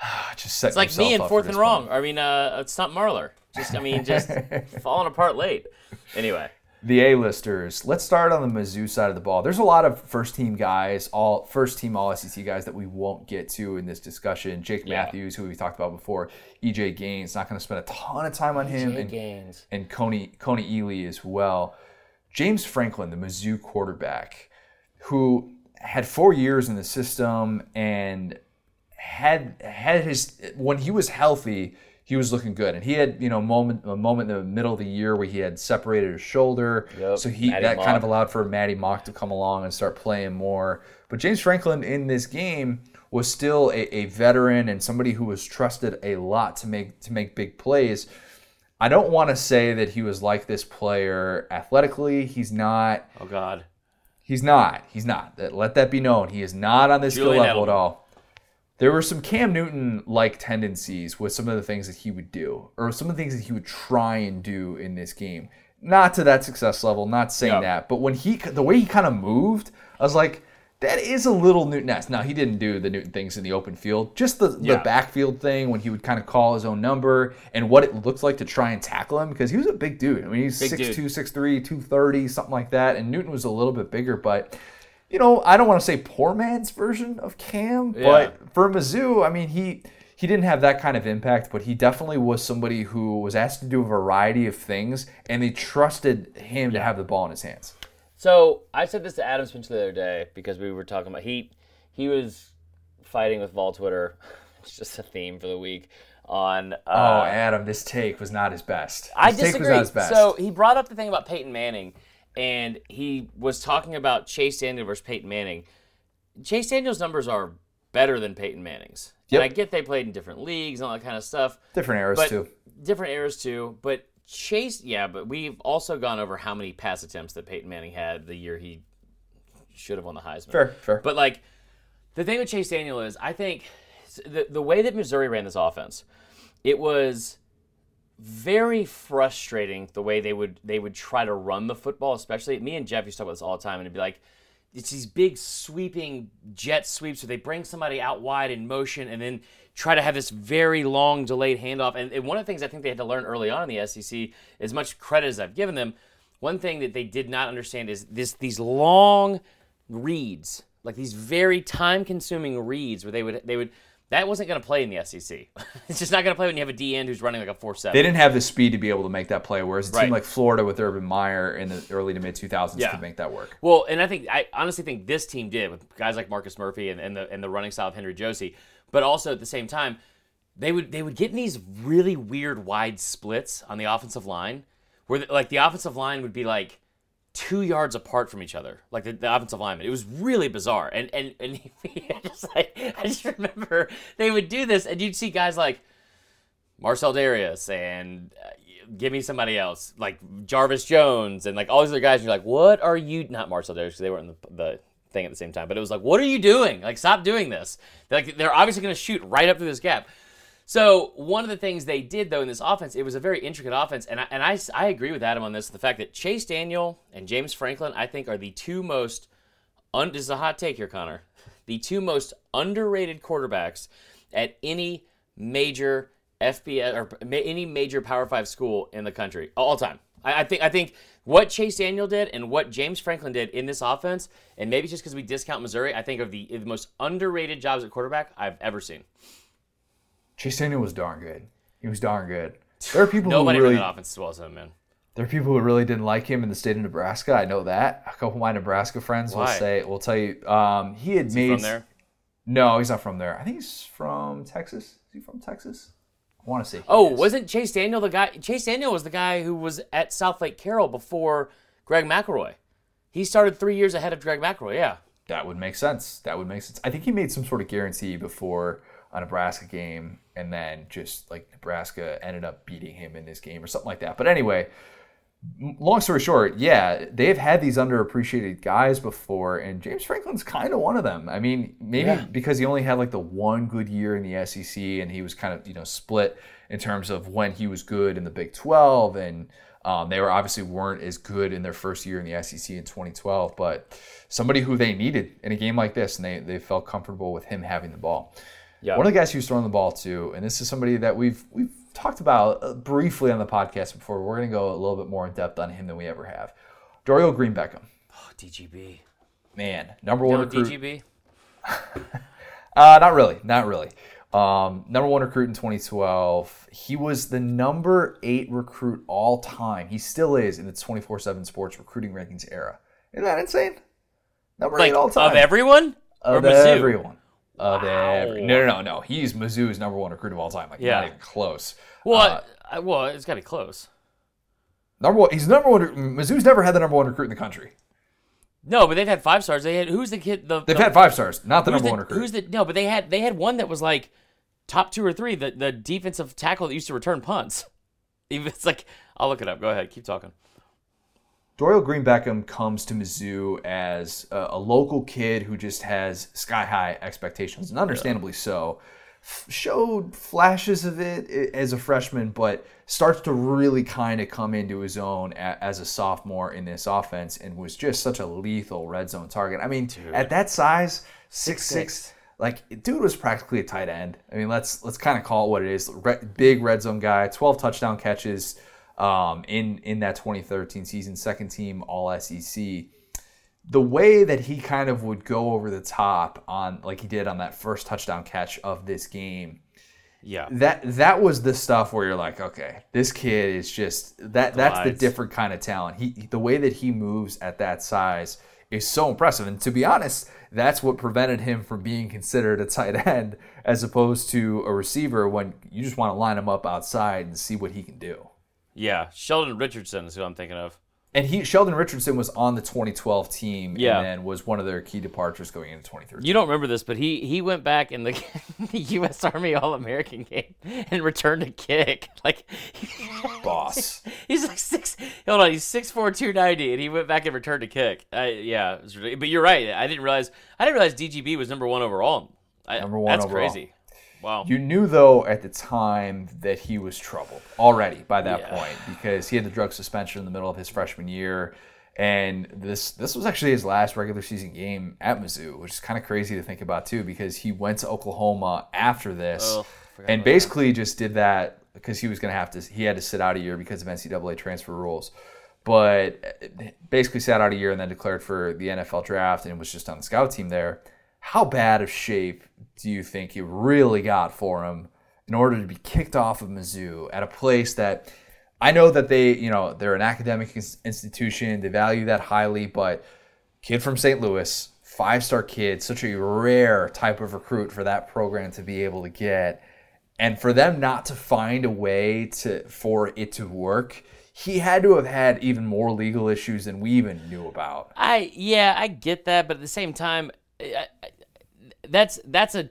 Just set It's like me and fourth and wrong. I mean, uh, not Marler. Just I mean, just falling apart late. Anyway. the A-listers. Let's start on the Mizzou side of the ball. There's a lot of first-team guys, all first-team All SEC guys that we won't get to in this discussion. Jake Yeah. Matthews, who we talked about before, EJ Gaines. Not going to spend a ton of time on him, Jay and, Gaines. and Kony Kony Ealy as well. James Franklin, the Mizzou quarterback, who had four years in the system and had had his when he was healthy, he was looking good, and he had you know moment a moment in the middle of the year where he had separated his shoulder, Yep, so he Maty that kind of allowed for Maty Mauk to come along and start playing more. But James Franklin in this game was still a, a veteran and somebody who was trusted a lot to make to make big plays. I don't want to say that he was like this player athletically. He's not. Oh God. He's not. He's not. Let that be known. He is not on this skill Julian level at all. There were some Cam Newton like tendencies with some of the things that he would do, or some of the things that he would try and do in this game. Not to that success level. Not saying Yeah. that, but when he, the way he kind of moved, I was like, that is a little Newton-esque. Now he didn't do the Newton things in the open field, just the, Yeah. the backfield thing when he would kind of call his own number and what it looked like to try and tackle him because he was a big dude. I mean, he's Big 6'2", 6'3", 230, something like that, and Newton was a little bit bigger, but. You know, I don't want to say poor man's version of Cam, Yeah. but for Mizzou, I mean, he he didn't have that kind of impact, but he definitely was somebody who was asked to do a variety of things, and they trusted him to have the ball in his hands. So I said this to Adam Spencer the other day because we were talking about he he was fighting with Vol Twitter. It's just a theme for the week on. Uh, Oh, Adam, this take was not his best. I His was disagree. best. So he brought up the thing about Peyton Manning, and he was talking about Chase Daniel versus Peyton Manning. Chase Daniel's numbers are better than Peyton Manning's. Yep. And I get they played in different leagues and all that kind of stuff. different eras too. different eras too. But Chase, yeah, but we've also gone over how many pass attempts that Peyton Manning had the year he should have won the Heisman. Fair, fair. But like the thing with Chase Daniel is, I think the the way that Missouri ran this offense, it was very frustrating the way they would they would try to run the football. Especially me and Jeff used to talk about this all the time, and it'd be like. It's these big sweeping jet sweeps where they bring somebody out wide in motion and then try to have this very long delayed handoff. And, and one of the things I think they had to learn early on in the SEC, as much credit as I've given them, one thing that they did not understand is this these long reads, like these very time consuming reads where they would they would that wasn't going to play in the SEC. it's just not going to play when you have a D end who's running like a four seven. They didn't have the speed to be able to make that play, whereas a team like Florida with Urban Meyer in the early to mid 2000s Yeah. could make that work. Well, and I think I honestly think this team did with guys like Marcus Murphy and, and the and the running style of Henry Josey, but also at the same time, they would they would get in these really weird wide splits on the offensive line, where the, like the offensive line would be like two yards apart from each other, like the, the offensive lineman. It was really bizarre, and and and just like I just remember they would do this, and you'd see guys like Marcell Dareus and uh, give me somebody else like Jarvis Jones and like all these other guys. And you're like, what are you? Not Marcell Dareus because they weren't in the, the thing at the same time, but it was like, what are you doing? Like, stop doing this. They're like they're obviously going to shoot right up through this gap. So one of the things they did though in this offense, it was a very intricate offense, and I, and I, I agree with Adam on this. The fact that Chase Daniel and James Franklin, I think, are the two most un, this is a hot take here, Connor. The two most underrated quarterbacks at any major FBS or any major Power Five school in the country all time. I, I think I think what Chase Daniel did and what James Franklin did in this offense, and maybe just because we discount Missouri, I think are the, the most underrated jobs at quarterback I've ever seen. Chase Daniel was darn good. He was darn good. There are people Nobody who ran really that offense as well as him, man. there are people who really didn't like him in the state of Nebraska. I know that. A couple of my Nebraska friends will say will tell you um, he had made From there, No, he's not from there. I think he's from Texas. Is he from Texas? I want to say. he Oh, is. wasn't Chase Daniel the guy? Chase Daniel was the guy who was at South Lake Carroll before Greg McElroy. He started three years ahead of Greg McElroy. Yeah. That would make sense. That would make sense. I think he made some sort of guarantee before a Nebraska game, and then just like Nebraska ended up beating him in this game or something like that. But anyway, long story short, yeah, they've had these underappreciated guys before, and James Franklin's kind of one of them. I mean, maybe Yeah. because he only had like the one good year in the SEC, and he was kind of you know split in terms of when he was good in the Big 12, and um, they were obviously weren't as good in their first year in the SEC in 2012, but somebody who they needed in a game like this, and they, they felt comfortable with him having the ball. Yeah. One of the guys who's throwing the ball to, and this is somebody that we've we've talked about uh, briefly on the podcast before. We're going to go a little bit more in depth on him than we ever have. Dorial Green Beckham, Oh, DGB. man, number one know recruit. DGB? Uh, not really, not really. Um, number one recruit in 2012. He was the number eight recruit all time. He still is in the 24/7 Sports recruiting rankings era. Isn't that insane? Number Like eight all time of everyone of everyone. Of Wow. every, no, no, no, no. He's Mizzou's number one recruit of all time. Like Yeah. not even close. Well, Uh, I, well, it's got to be close. Number one. He's number one. Mizzou's never had the number one recruit in the country. No, but they've had five stars. They had who's the kid? The They've the, had five stars, not the number the, one recruit. Who's the no? But they had they had one that was like top two or three. The the defensive tackle that used to return punts. Even it's like I'll look it up. Go ahead, keep talking. Dorial Green Beckham comes to Mizzou as a, a local kid who just has sky high expectations, and understandably so. f- showed flashes of it as a freshman, but starts to really kind of come into his own a- as a sophomore in this offense and was just such a lethal red zone target. I mean, at that size, six six, like dude was practically a tight end. I mean, let's let's kind of call it what it is. Re- big red zone guy, twelve touchdown catches um, in in that 2013 season, second team All SEC the way that he kind of would go over the top on like he did on that first touchdown catch of this game Yeah. that that was the stuff where you're like okay this kid is just that that's the different kind of talent. He the way that he moves at that size is so impressive. And to be honest that's what prevented him from being considered a tight end as opposed to a receiver when you just want to line him up outside and see what he can do Yeah. Sheldon Richardson is who I'm thinking of. and he Sheldon Richardson was on the 2012 team Yeah. and then was one of their key departures going into 2013 You don't remember this, but he he went back in the, the U.S. Army All American game and returned a kick. Like boss. he's like six. Hold on, he's six four two ninety, and he went back and returned a kick. I, yeah, it was ridiculous. but you're right. I didn't realize I didn't realize DGB was number one overall. I, Number one That's overall. crazy. Wow. You knew though at the time that he was troubled already by that Yeah. point because he had the drug suspension in the middle of his freshman year. And this this was actually his last regular season game at Mizzou, which is kind of crazy to think about too, because he went to Oklahoma after this Oh, and basically just did that because he was going to have to he had to sit out a year because of NCAA transfer rules. But basically sat out a year and then declared for the NFL draft and was just on the scout team there. How bad of shape do you think it really got for him in order to be kicked off of Mizzou at a place that I know that they, you know, they're an academic institution, they value that highly, but kid from St. Louis, five star kid, such a rare type of recruit for that program to be able to get. And for them not to find a way to for it to work, he had to have had even more legal issues than we even knew about. I yeah, I get that, but at the same time, I, I, that's that's a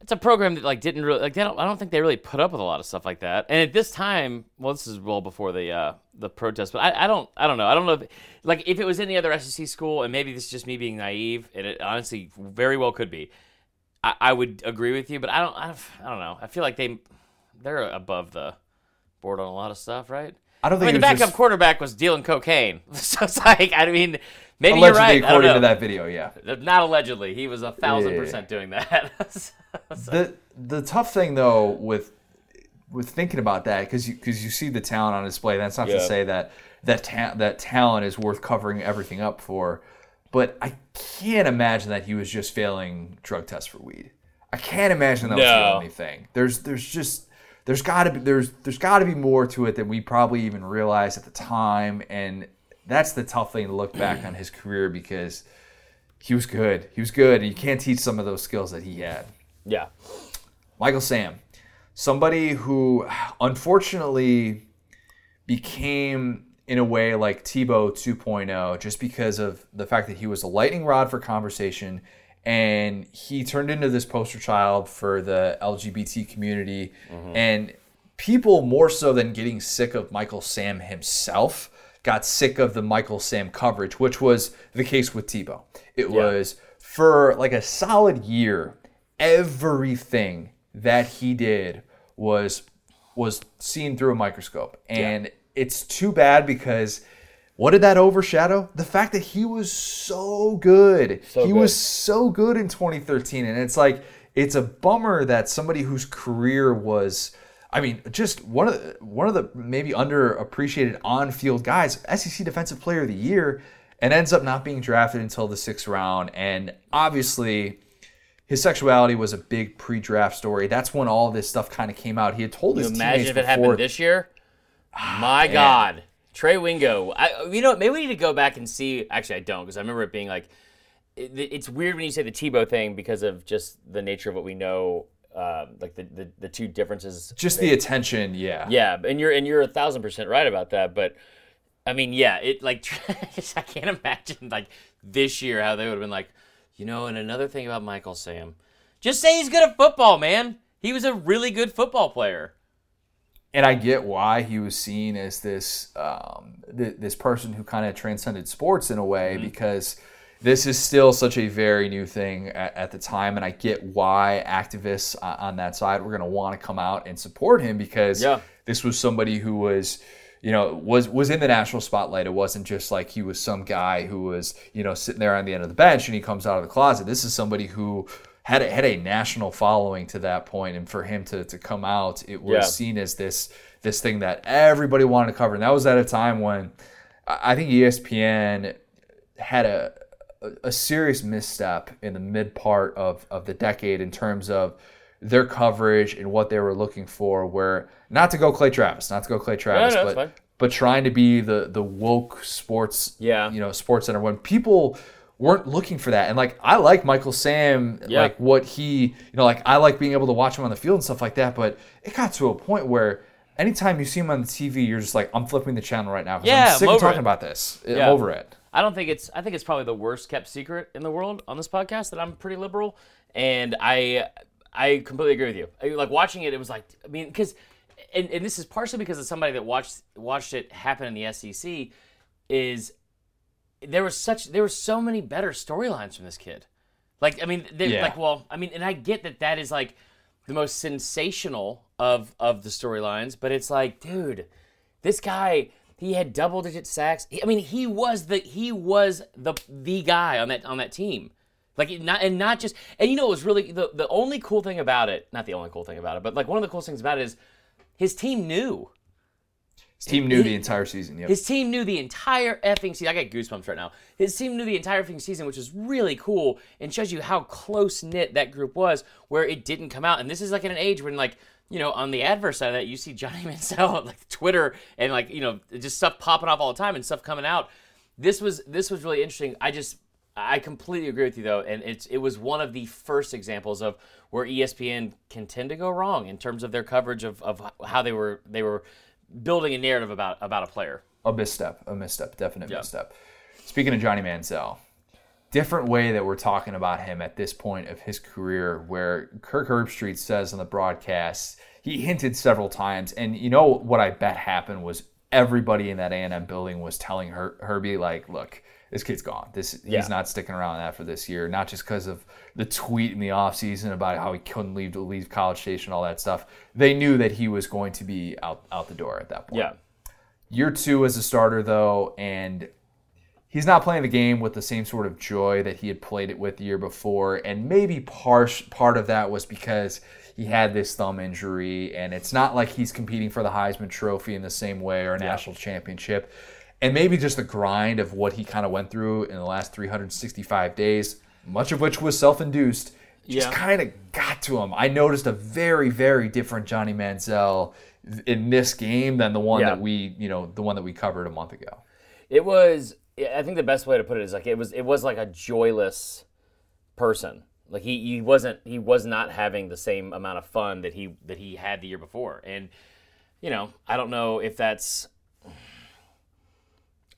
it's a program that like didn't really like they don't I don't think they really put up with a lot of stuff like that. And at this time, well, this is well before the uh, the protest, but I, I don't I don't know I don't know if like if it was any other SEC school, and maybe this is just me being naive, and it honestly very well could be. I, I would agree with you, but I don't I, don't- I don't know. I feel like they they're above the board on a lot of stuff, right? I don't I mean, the backup just quarterback was dealing cocaine, so it's like I mean, maybe allegedly you're right. I don't according to that video, yeah. Not allegedly. He was a thousand Yeah. percent doing that. the the tough thing though with with thinking about that because you because you see the talent on display. That's not to say that that ta- that talent is worth covering everything up for, but I can't imagine that he was just failing drug tests for weed. I can't imagine that was the only thing. There's there's just there's got to be there's there's got to be more to it than we probably even realized at the time, and that's the tough thing to look back on his career because he was good. He was good, and you can't teach some of those skills that he had. yeah. Michael Sam, somebody who unfortunately became in a way like Tebow 2.0 just because of the fact that he was a lightning rod for conversation and he turned into this poster child for the LGBT community. Mm-hmm. And people more so than getting sick of Michael Sam himself got sick of the Michael Sam coverage which was the case with Tebow. It was for like a solid year everything that he did was was seen through a microscope. And it's too bad because what did that overshadow the fact that he was so good he good. was so good in 2013 and it's like it's a bummer that somebody whose career was I mean, just one of the, one of the maybe underappreciated on-field guys, SEC Defensive Player of the Year, and ends up not being drafted until the sixth round. And obviously, his sexuality was a big pre-draft story. That's when all this stuff kind of came out. He had told his Imagine if it before. happened this year. Ah, My God, Trey Wingo. I, you know, maybe we need to go back and see. Actually, I don't because I remember it being like, it, it's weird when you say the Tebow thing because of just the nature of what we know, uh, like the, the the two differences. just the attention, yeah. Yeah, and you're and you're a thousand percent right about that. But I mean, yeah, it like I can't imagine like this year how they would have been like, you know. And another thing about Michael Sam, just say he's good at football, man. He was a really good football player. And I get why he was seen as this um, th- this person who kind of transcended sports in a way Mm-hmm. because this is still such a very new thing at, at the time, and I get why activists uh, on that side were going to want to come out and support him because Yeah. this was somebody who was you know was was in the national spotlight it wasn't just like he was some guy who was you know sitting there on the end of the bench and he comes out of the closet this is somebody who had a, had a national following to that point and for him to, to come out it was Yeah. seen as this this thing that everybody wanted to cover and that was at a time when I think ESPN had a a- serious misstep in the mid part of, of the decade in terms of their coverage and what they were looking for. Where not to go Clay Travis, not to go Clay Travis, no, it's but but trying to be the the woke sports, Yeah. you know, sports center when people weren't looking for that. And like I like Michael Sam, Yeah. like what he, you know, like I like being able to watch him on the field and stuff like that. But it got to a point where. Anytime you see him on the TV, you're just like, I'm flipping the channel right now Yeah, I'm I'm of talking it. about this. I'm Yeah. over it. I don't think it's. I think it's probably the worst kept secret in the world on this podcast that I'm pretty liberal, and I I completely agree with you. I- Like watching it, it was like I mean because, and, and this is partially because of somebody that watched watched it happen in the SEC, is there was such there were so many better storylines from this kid. Like I mean, they, Yeah. like well, I mean, and I get that that is like the most sensational of of the storylines, but it's like, dude, this guy he had double digit sacks. He- I mean, he was the he was the the guy on that on that team. Like not and not just and you know it was really the the only cool thing about it, not the only cool thing about it, but like one of the coolest things about it is his team knew. His team knew the entire season. Yep. His team knew the entire effing season. I got goosebumps right now. His team knew the entire effing season, which is really cool and shows you how close knit that group was, where it didn't come out. And this is like in an age when, like, you know, on the adverse side of that, you see Johnny Manziel on like Twitter and like you know just stuff popping off all the time and stuff coming out. This was this was really interesting. I just I completely agree with you though, and it's it was one of the first examples of where ESPN can tend to go wrong in terms of their coverage of, of how they were they were building a narrative about about a player. a misstep, a misstep, definite Yeah. misstep. Speaking of Johnny Manziel, different way that we're talking about him at this point of his career, where Kirk Herbstreit says on the broadcast, he hinted several times, and you know what I bet happened was everybody in that A&M building was telling Her- Herbie like, look. This kid's gone. This Yeah. he's not sticking around after this year. Not just because of the tweet in the offseason about how he couldn't leave to leave College Station, all that stuff. They knew that he was going to be out out the door at that point Yeah. year two as a starter though and he's not playing the game with the same sort of joy that he had played it with the year before and maybe part part of that was because he had this thumb injury and it's not like he's competing for the Heisman trophy in the same way or a national championship and maybe just the grind of what he kind of went through in the last 365 days much of which was self-induced just Yeah. kind of got to him. I noticed a very, very different Johnny Manziel in this game than the one Yeah. that we, you know, the one that we covered a month ago. It was. I think the best way to put it is like it was. It was like a joyless person. Like he, he wasn't. He was not having the same amount of fun that he that he had the year before. And you know, I don't know if that's.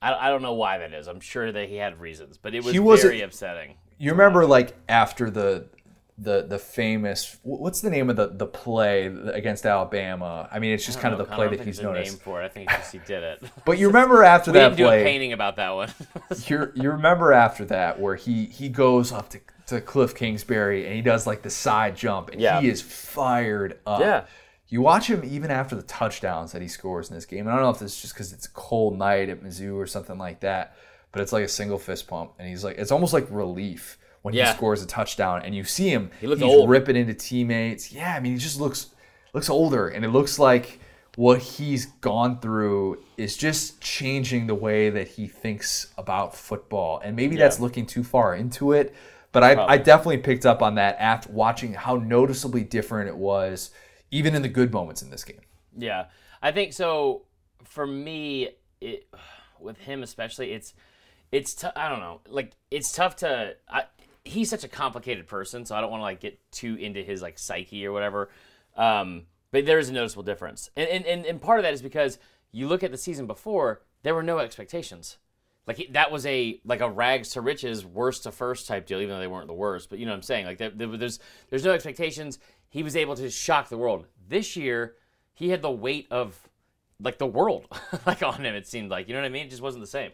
I, I don't know why that is. I'm sure that he had reasons, but it was He wasn't- very upsetting. You remember, like after the the the famous what's the name of the the play against Alabama? I mean, it's just kind of the I play don't that think he's known for it. I think just he did it. But you remember after we that didn't do a play, painting about that one. you you remember after that where he he goes up to, to Cliff Kingsbury and he does like the side jump and Yeah. he is fired up. Yeah. You watch him even after the touchdowns that he scores in this game. And I don't know if it's just because it's a cold night at Mizzou or something like that, but it's like a single fist pump, and he's like, it's almost like relief when Yeah. he scores a touchdown, and you see him, He looks he's old. ripping into teammates. Yeah, I mean, he just looks looks older, and it looks like what he's gone through is just changing the way that he thinks about football, and maybe that's looking too far into it. But I, I definitely picked up on that after watching how noticeably different it was, even in the good moments in this game. Yeah, I think so. For me, it with him especially, it's it's t- I don't know, like it's tough to. I, he's such a complicated person, so I don't want to like get too into his like psyche or whatever. Um, but there is a noticeable difference, and, and and and part of that is because you look at the season before, there were no expectations. Like that was a like a rags to riches, worst to first type deal, even though they weren't the worst. But you know what I'm saying? Like there, there, there's there's no expectations. He was able to shock the world. This year, he had the weight of like the world like on him. It seemed like you know what I mean. It just wasn't the same.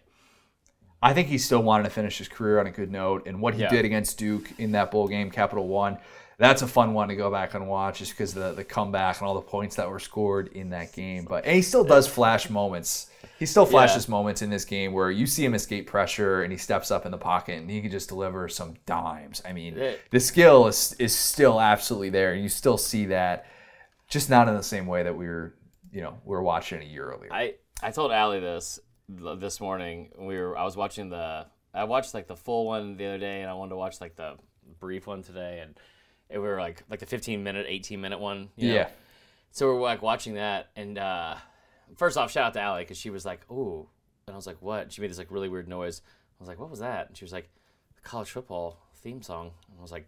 I think he still wanted to finish his career on a good note, and what he Yeah. did against Duke in that bowl game, Capital One, that's a fun one to go back and watch, just because the the comeback and all the points that were scored in that game. But and he still does flash moments. He still flashes moments in this game where you see him escape pressure and he steps up in the pocket and he can just deliver some dimes. I mean, Yeah. the skill is is still absolutely there, and you still see that, just not in the same way that we were, you know, we were watching a year earlier. I I told Allie this this morning. We were I was watching the I watched like the full one the other day, and I wanted to watch like the brief one today, and it we were like like the 15 minute, 18 minute one. you know? yeah. So we're like watching that, and uh, first off, shout out to Allie because she was like, "Ooh," and I was like, "What?" She made this like really weird noise. I was like, "What was that?" And she was like, "The college football theme song." And I was like,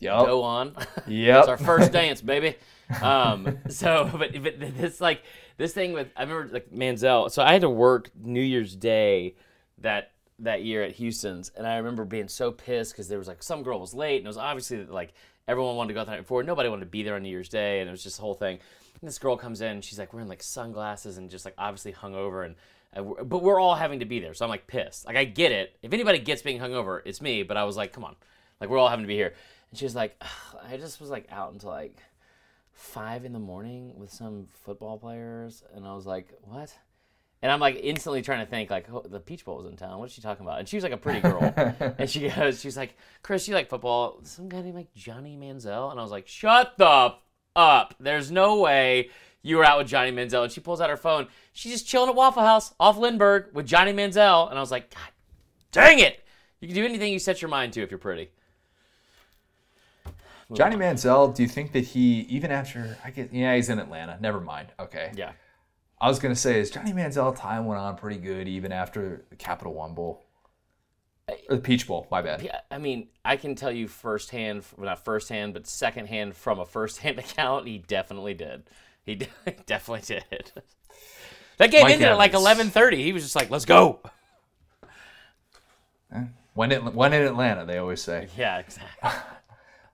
Yep. "Go on." Yep. it's our first dance, baby. Um, so, but but this like this thing with I remember like Manziel. So I had to work New Year's Day that that year at Houston's, and I remember being so pissed because there was like some girl was late, and it was obviously like everyone wanted to go out the night before. Nobody wanted to be there on New Year's Day, and it was just a whole thing. And this girl comes in, she's like wearing like sunglasses and just like obviously hungover, and but we're all having to be there, so I'm like pissed. Like I get it. If anybody gets being hungover, it's me. But I was like, come on, like we're all having to be here. And she was like, I just was like out until like five in the morning with some football players, and I was like, what? And I'm like instantly trying to think like oh, the Peach Bowl was in town. What is she talking about? And she was like a pretty girl, and she goes, she's like, Chris, you like football? Some guy named like Johnny Manziel, and I was like, shut the f- up. There's no way you were out with Johnny Manziel. And she pulls out her phone. She's just chilling at Waffle House off Lindbergh with Johnny Manziel, and I was like, God, dang it! You can do anything you set your mind to if you're pretty. Johnny Manziel, do you think that he, even after, I get, yeah, he's in Atlanta. Never mind. Okay. Yeah. I was going to say, is Johnny Manziel time went on pretty good even after the Capital One Bowl? Or the Peach Bowl, my bad. Yeah, I mean, I can tell you firsthand, well, not firsthand, but secondhand from a firsthand account, he definitely did. He definitely did. That game Mike ended at like eleven thirty. He was just like, "Let's go." Eh, when, it, when in Atlanta, they always say. Yeah, exactly.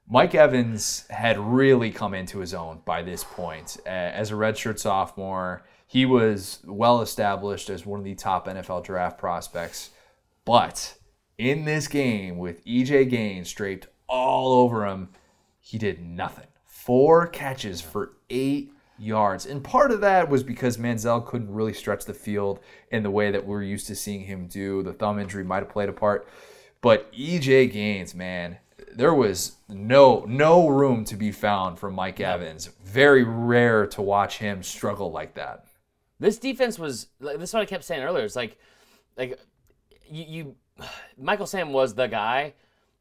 Mike Evans had really come into his own by this point. As a redshirt sophomore, he was well established as one of the top NFL draft prospects. But in this game, with EJ Gaines draped all over him, he did nothing. Four catches for eight yards. And part of that was because Manziel couldn't really stretch the field in the way that we're used to seeing him do. The thumb injury might have played a part. But EJ Gaines, man, there was no no room to be found for Mike Evans. Very rare to watch him struggle like that. This defense was. Like, this is what I kept saying earlier. It's like, like you, you, Michael Sam was the guy,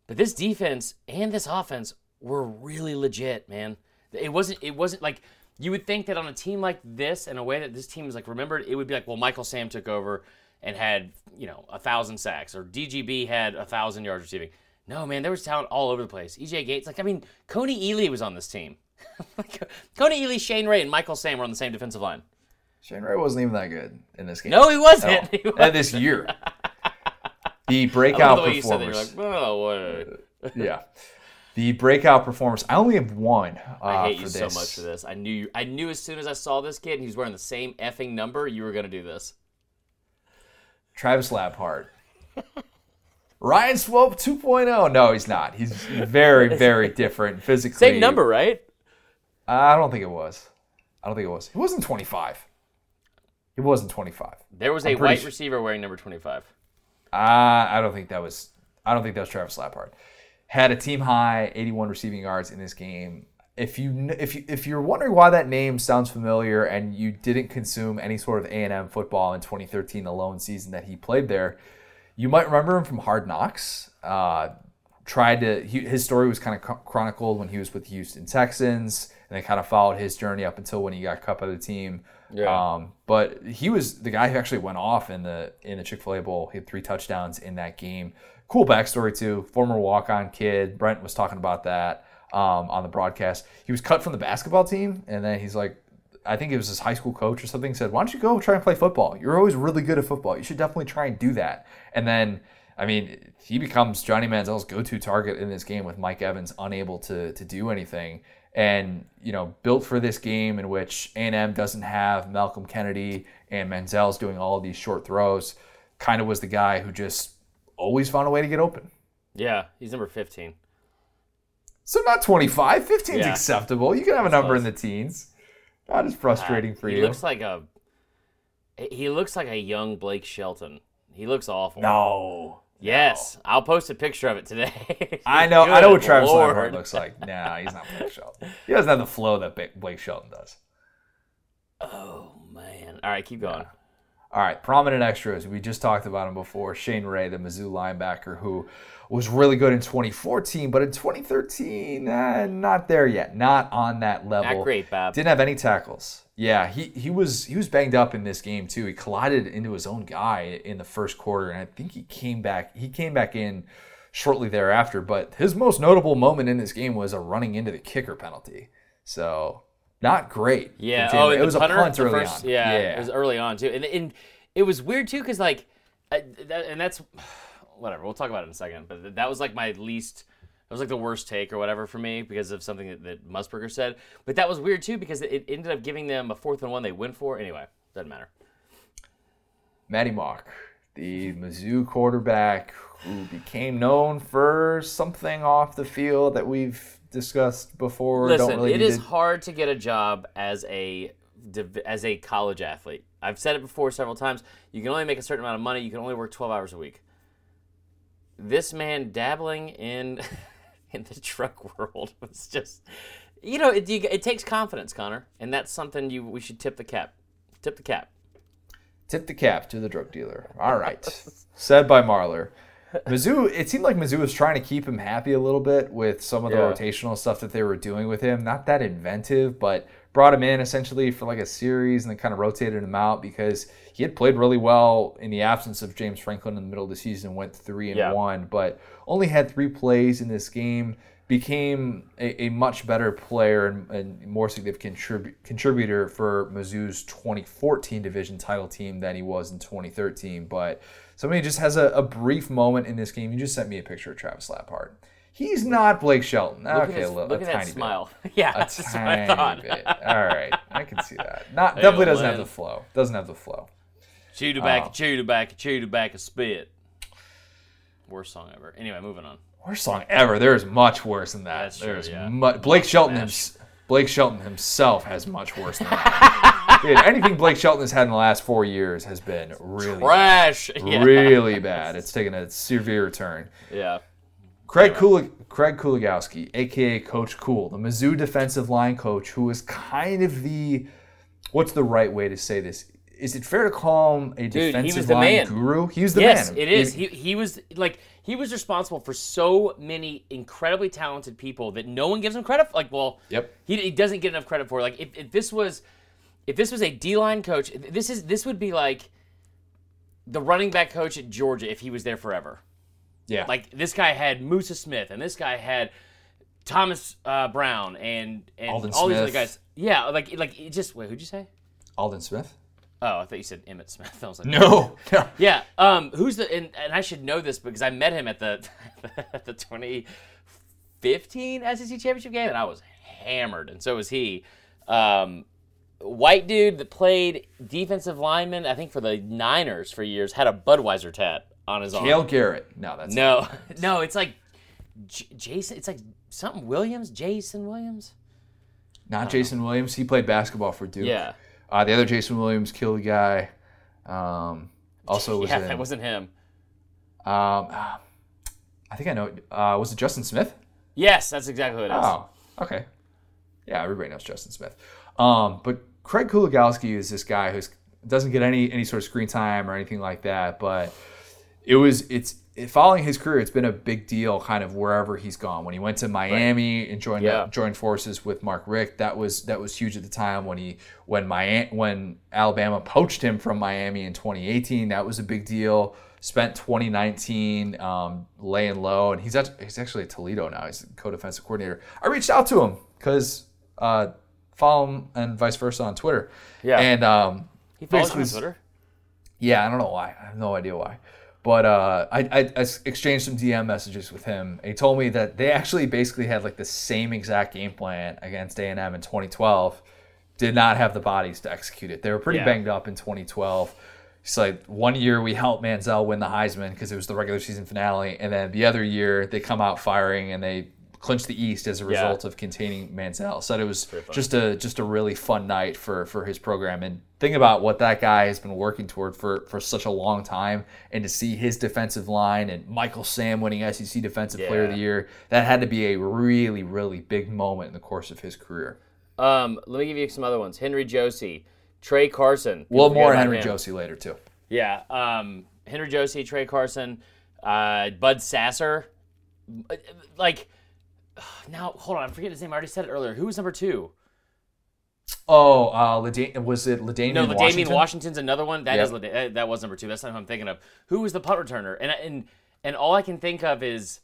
but this defense and this offense were really legit, man. It wasn't. It wasn't like you would think that on a team like this, in a way that this team is like remembered, it would be like, well, Michael Sam took over and had you know a thousand sacks, or DGB had a thousand yards receiving. No, man, there was talent all over the place. EJ Gaines, like I mean, Kony Ealy was on this team. Kony Ealy, Shane Ray, and Michael Sam were on the same defensive line. Shane Ray wasn't even that good in this game. No, he wasn't. He Uh, wasn't. this year. The breakout the way said that. performers. You're like, oh, what? yeah. The breakout performance. I only have one. Uh, I hate for you this. so much for this. I knew you, I knew as soon as I saw this kid and he was wearing the same effing number, you were gonna do this. Travis Labhart. Ryan Swope 2.0. No, he's not. He's very, very different physically. Same number, right? I don't think it was. I don't think it was. He wasn't 25. He wasn't 25. There was a white su- receiver wearing number 25. Uh, I don't think that was. I don't think that was Travis Labhart. Had a team high 81 receiving yards in this game. If you if you if you're wondering why that name sounds familiar and you didn't consume any sort of A&M football in 2013, the lone season that he played there, you might remember him from Hard Knocks. Uh, tried to he, his story was kind of chronicled when he was with the Houston Texans, and they kind of followed his journey up until when he got cut by the team. Yeah. Um, but he was the guy who actually went off in the in the Chick Fil A Bowl. He had three touchdowns in that game. Cool backstory too. Former walk on kid. Brent was talking about that um, on the broadcast. He was cut from the basketball team, and then he's like, I think it was his high school coach or something said, "Why don't you go try and play football? You're always really good at football. You should definitely try and do that." And then, I mean, he becomes Johnny Manziel's go-to target in this game with Mike Evans unable to to do anything. And you know, built for this game in which A&M doesn't have Malcolm Kennedy and Manziel's doing all these short throws. kind of was the guy who just always found a way to get open. Yeah, he's number 15. So not 25, 15 is Yeah. acceptable. You can have a number in the teens. Not as frustrating uh, for he you. He looks like a he looks like a young Blake Shelton. He looks awful. no. Yes, I'll post a picture of it today. I know. I know what Travis Lord. Lambert looks like. Nah, he's not Blake Shelton. He doesn't have the flow that Blake Shelton does. Oh man! All right, keep going. All right, prominent extras. We just talked about him before. Shane Ray, the Mizzou linebacker, who was really good in 2014, but in 2013, eh, not there yet. Not on that level. Not great, Bob. Didn't have any tackles. Yeah, he, he was he was banged up in this game too. He collided into his own guy in the first quarter, and I think he came back. He came back in shortly thereafter. But his most notable moment in this game was a running into the kicker penalty. So not great. Yeah. Oh, it was punter, a punt early first- on. Yeah, yeah. it was early on too, and and it was weird too because like, I, that, and that's whatever. We'll talk about it in a second. But that was like my least. That was like the worst take or whatever for me because of something that, that Musburger said. But that was weird too because it ended up giving them a fourth and one they win for. Anyway, doesn't matter. Maty Mauk, the Mizzou quarterback who became known for something off the field that we've discussed before. Listen, Don't really it is to- hard to get a job as a as a college athlete. I've said it before several times. You can only make a certain amount of money. You can only work 12 hours a week. This man dabbling in in the truck world was just, you know, it, you, it takes confidence, Connor, and that's something you we should tip the cap. Tip the cap. Tip the cap to the drug dealer. All right. Said by Marler. Mizzou, it seemed like Mizzou was trying to keep him happy a little bit with some of the Yeah. rotational stuff that they were doing with him. Not that inventive, but brought him in essentially for like a series and then kind of rotated him out because he had played really well in the absence of James Franklin in the middle of the season, went three and Yeah. one, but only had three plays in this game. Became a, a much better player and, and more significant contribu- contributor for Mizzou's 2014 division title team than he was in 2013. But somebody just has a, a brief moment in this game. You just sent me a picture of Travis Labhart. He's not Blake Shelton. Look okay, at, his, a little, look at that tiny smile. yeah. A that's what I thought. bit. All right, I can see that. Not definitely doesn't have the flow. Doesn't have the flow. Chew tobacco, Oh. chew tobacco, chew tobacco, spit. Worst song ever. Anyway, moving on. Worst song ever. There's much worse than that. That's true, There's yeah. mu- Blake Shelton. Hims- Blake Shelton himself has much worse than that. Dude, anything Blake Shelton has had in the last four years has been really, Trash. Yeah. really bad. It's taken a severe turn. Yeah. Craig Kulig- Craig Kuligowski, aka Coach Cool, the Mizzou defensive line coach, who is kind of the what's the right way to say this? Is it fair to call him a he defensive line man. guru? He was the yes, man. it is. He, he was like he was responsible for so many incredibly talented people that no one gives him credit. For. Like, well, Yep. he, he doesn't get enough credit for. Like, if, if this was if this was a D line coach, this is this would be like the running back coach at Georgia if he was there forever. Yeah. Like this guy had Musa Smith, and this guy had Thomas uh, Brown, and and Aldon all these other guys. Yeah, like like it just wait, who'd you say? Aldon Smith. Oh, I thought you said Emmett Smith. I was like, No. no. yeah. Um, who's the and, and I should know this because I met him at the at the 2015 SEC championship game, and I was hammered, and so was he. Um, white dude that played defensive lineman, I think for the Niners for years, had a Budweiser tat on his arm. Gail Garrett. No, that's No, no, it's like J- Jason. It's like something Williams, Jason Williams. not Jason Williams. He played basketball for Duke. Yeah, Uh, the other Jason Williams killed a guy. Um, also was yeah, in, that wasn't him. um, I think I know. Uh, was it Justin Smith? Yes, that's exactly who it is. Oh, okay. Yeah, everybody knows Justin Smith. Um, but Craig Kuligowski is this guy who doesn't get any any sort of screen time or anything like that. But it was it's it, following his career. It's been a big deal, kind of wherever he's gone. When he went to Miami and joined Yeah. joined forces with Mark Richt, that was that was huge at the time. When he when Miami when Alabama poached him from Miami in 2018, that was a big deal. Spent 2019 um, laying low, and he's act- he's actually at Toledo now. He's co-defensive coordinator. I reached out to him because uh, follow him and vice versa on Twitter. Yeah. and um, he follows on Twitter. yeah, I don't know why. I have no idea why. But uh, I, I, I exchanged some DM messages with him. He told me that they actually basically had like the same exact game plan against A&M in 2012. Did not have the bodies to execute it. They were pretty Yeah. banged up in 2012. It's like one year we helped Manziel win the Heisman because it was the regular season finale, and then the other year they come out firing and they clinch the East as a Yeah. result of containing Manziel. So it was just a just a really fun night for for his program. And think about what that guy has been working toward for for such a long time, and to see his defensive line and Michael Sam winning SEC Defensive Player of the Year, that had to be a really really big moment in the course of his career. Um, let me give you some other ones. Henry Josey, Trey Carson. Well, more Henry him. Josey later too. Yeah. Um, Henry Josey, Trey Carson, uh, Bud Sasser. Like, now hold on, I'm forgetting his name. I already said it earlier. Who was number two? Oh, uh, Lada- was it Ladainian No, the Washington? Washington's another one. That is Lada- that, that was number two. That's not who I'm thinking of. Who was the punt returner? And and and all I can think of is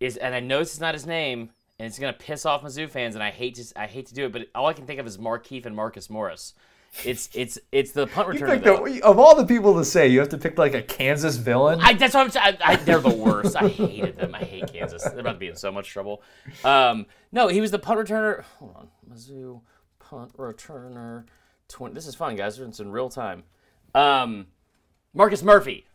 is and I know this is not his name, and it's gonna piss off Mizzou fans, and I hate to I hate to do it, but all I can think of is Markieff and Marcus Morris. It's it's it's the punt returner. the- of all the people to say, you have to pick like a Kansas villain. I, that's what I'm saying. I, I, they're the worst. I hated them. I hate Kansas. They're about to be in so much trouble. Um, no, he was the punt returner. Hold on, Mizzou punt returner. 20, this is fun, guys. It's in real time. Um, Marcus Murphy.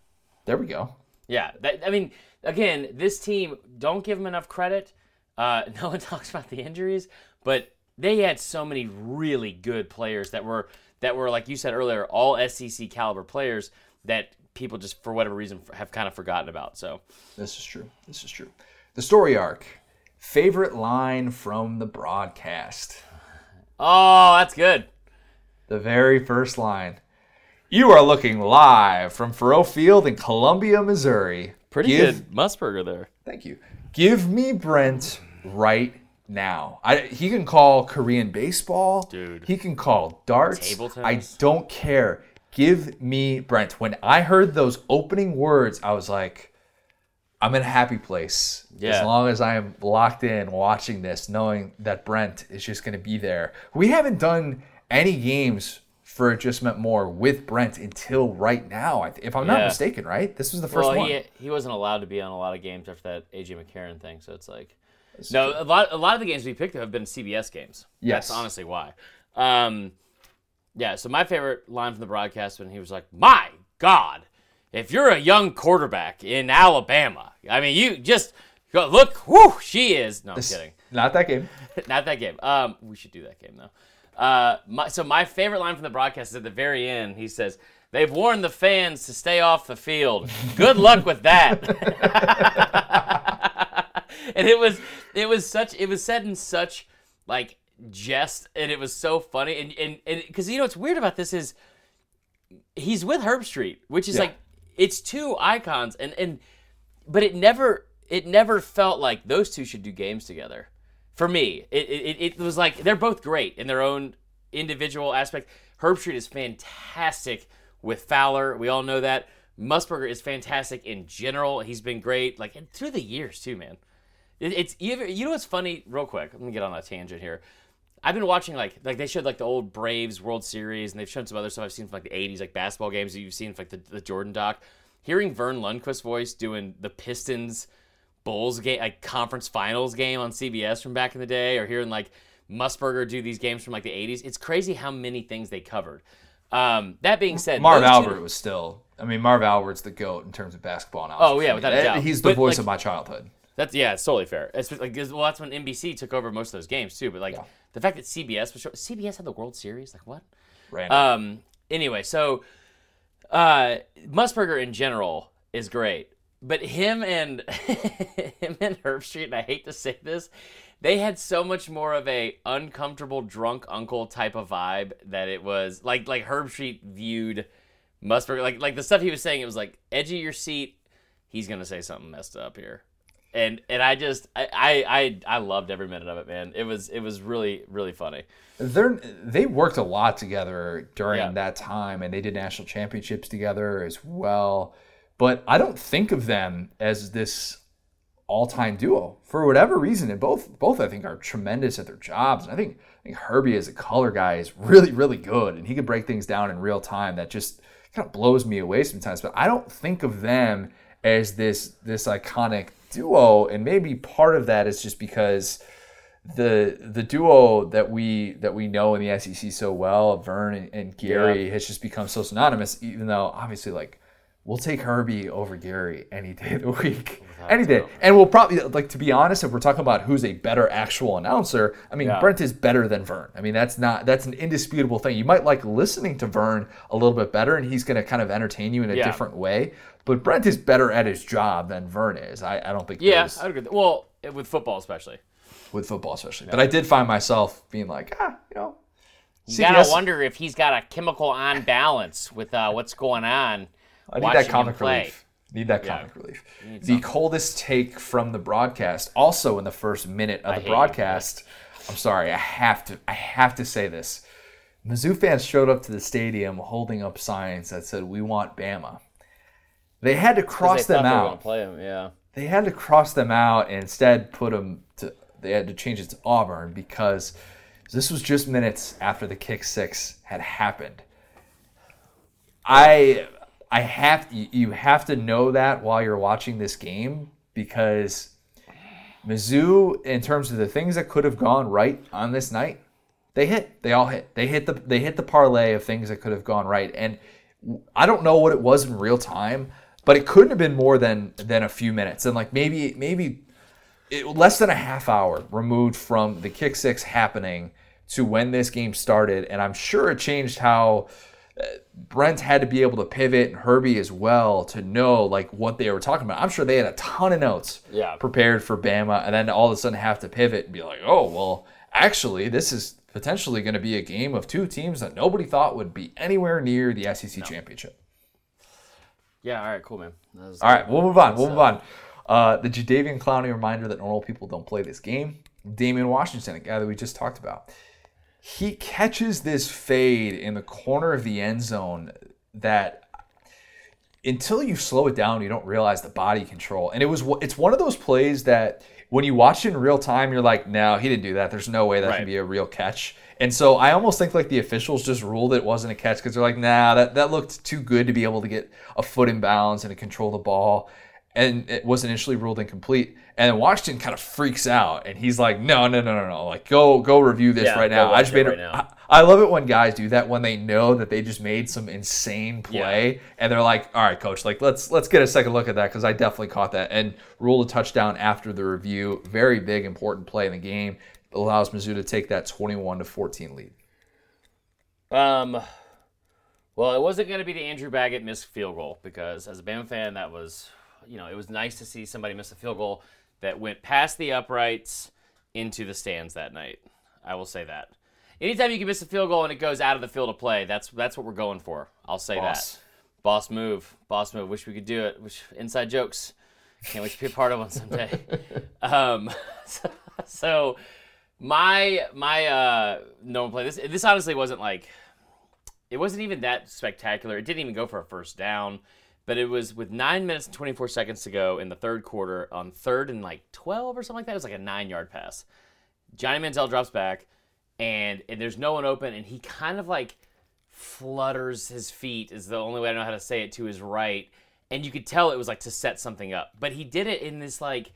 there we go. Yeah, that, I mean, again, this team don't give them enough credit. Uh, no one talks about the injuries, but they had so many really good players that were that were like you said earlier, all SEC caliber players that people just for whatever reason have kind of forgotten about. So This is true. This is true. The story arc. Favorite line from the broadcast. Oh, that's good. The very first line. You are looking live from Faurot Field in Columbia, Missouri. Pretty Give- good Musburger there. Thank you. Give me Brent right now. I, he can call Korean baseball. Dude. He can call darts. Table I don't care. Give me Brent. When I heard those opening words, I was like, I'm in a happy place. Yeah. As long as I am locked in watching this, knowing that Brent is just going to be there. We haven't done any games for It Just Meant More with Brent until right now. If I'm not Yeah. mistaken, right? This was the first well, one. he he wasn't allowed to be on a lot of games after that AJ McCarron thing, so it's like no, a lot a lot of the games we picked have been CBS games. Yes. that's honestly why. Um, yeah, so my favorite line from the broadcast when he was like, "My God, if you're a young quarterback in Alabama, I mean, you just go, look, whoo, she is." No, I'm kidding. Not that game. Not that game. Um, we should do that game though. Uh, my, so my favorite line from the broadcast is at the very end. He says, "They've warned the fans to stay off the field. Good luck with that." and it was it was such it was said in such like jest, and it was so funny. And and and because you know what's weird about this is he's with Herbstreit, which is Yeah. like it's two icons, and and but it never it never felt like those two should do games together. For me, it, it, it was like they're both great in their own individual aspect. Herbstreit is fantastic with Fowler. We all know that. Musburger is fantastic in general. He's been great, like and through the years too, man. It, it's you, know what's funny? Real quick, let me get on a tangent here. I've been watching like like they showed like the old Braves World Series, and they've shown some other stuff I've seen from like the '80s, like basketball games that you've seen, from, like the, the Jordan doc. Hearing Verne Lundquist's voice doing the Pistons Bulls game, like conference finals game on CBS from back in the day, or hearing like Musburger do these games from like the '80s, it's crazy how many things they covered. Um, that being said, Marv those two- Albert was still. I mean, Marv Albert's the goat in terms of basketball analysis. Oh, yeah, without a doubt. He's the But, voice like- of my childhood. That's yeah, it's totally fair. It's like well, that's when NBC took over most of those games too. But like Yeah. the fact that CBS was show- CBS had the World Series, like what? Random. Um. Anyway, so uh, Musburger in general is great, but him and him and Herbstreit, and I hate to say this, they had so much more of a uncomfortable drunk uncle type of vibe that it was like like Herbstreit viewed Musburger like like the stuff he was saying. It was like edge of your seat. He's gonna say something messed up here. And, and I just I, I I loved every minute of it, man. It was it was really really funny. They're they worked a lot together during Yeah. that time, and they did national championships together as well. But I don't think of them as this all-time duo for whatever reason. And both both I think are tremendous at their jobs. And I think I think Herbie as a color guy is really really good, and he can break things down in real time. That just kind of blows me away sometimes. But I don't think of them as this this iconic duo, and maybe part of that is just because the the duo that we that we know in the SEC so well, Verne and, and Gary, has just become so synonymous. Even though obviously, like, we'll take Herbie over Gary any day of the week, any day. And we'll probably like to be honest, if we're talking about who's a better actual announcer, I mean, Yeah. Brent is better than Verne. I mean, that's not that's an indisputable thing. You might like listening to Verne a little bit better, and he's going to kind of entertain you in a Yeah. different way. But Brent is better at his job than Verne is. I, I don't think Yeah, I agree. with. Well, with football especially. with football especially. But I did find myself being like, ah, you know, You gotta wonder if he's got a chemical on balance with uh, what's going on. I need that comic relief. Need that comic relief. The coldest take from the broadcast, also in the first minute of hate the broadcast. I'm sorry, I have to. I have to say this. Mizzou fans showed up to the stadium holding up signs that said "We want Bama." They had to cross them out. play him, yeah. They had to cross them out and instead put them to. They had to change it to Auburn because this was just minutes after the kick six had happened. I I have you you have to know that while you're watching this game because Mizzou, in terms of the things that could have gone right on this night, they hit. They all hit. They hit the they hit the parlay of things that could have gone right. And I don't know what it was in real time, but it couldn't have been more than than a few minutes. And like maybe maybe it, less than a half hour removed from the kick six happening to when this game started. And I'm sure it changed how uh, Brent had to be able to pivot and Herbie as well to know like what they were talking about. I'm sure they had a ton of notes Yeah. prepared for Bama and then all of a sudden have to pivot and be like, oh, well, actually, this is potentially going to be a game of two teams that nobody thought would be anywhere near the SEC championship. Yeah, all right, cool, man. That was- All right, we'll move on. We'll move on. Uh, the Jadeveon Clowney reminder that normal people don't play this game. Damian Washington, a guy that we just talked about. He catches this fade in the corner of the end zone that until you slow it down, you don't realize the body control. And it was it's one of those plays that when you watch it in real time, you're like, no, he didn't do that. There's no way that Right. can be a real catch. And so I almost think like the officials just ruled it wasn't a catch because they're like, nah, that, that looked too good to be able to get a foot in bounds and to control the ball. And it was initially ruled incomplete. And Washington kind of freaks out and he's like, no, no, no, no, no. Like, go go review this Yeah, right now. I just it made right a- now. I, I love it when guys do that when they know that they just made some insane play and they're like, "All right, coach, like let's let's get a second look at that because I definitely caught that and ruled a touchdown after the review. Very big, important play in the game. Allows Mizzou to take that 21 to 14 lead. Um, well, it wasn't going to be the Andrew Baggett missed field goal because as a Bama fan, that was, you know, it was nice to see somebody miss a field goal that went past the uprights into the stands that night. I will say that. Anytime you can miss a field goal and it goes out of the field of play, that's that's what we're going for. I'll say Boss. that. Boss move, boss move. Wish we could do it. Wish inside jokes. Can't wait to be a part of one someday. um, so, so my my uh no one play. This this honestly wasn't like it wasn't even that spectacular. It didn't even go for a first down, but it was with nine minutes and 24 seconds to go in the third quarter on third and like 12 or something like that. It was like a nine yard pass. Johnny Manziel drops back, and, and there's no one open, and he kind of like flutters his feet, is the only way I know how to say it, to his right. And you could tell it was like to set something up. But he did it in this like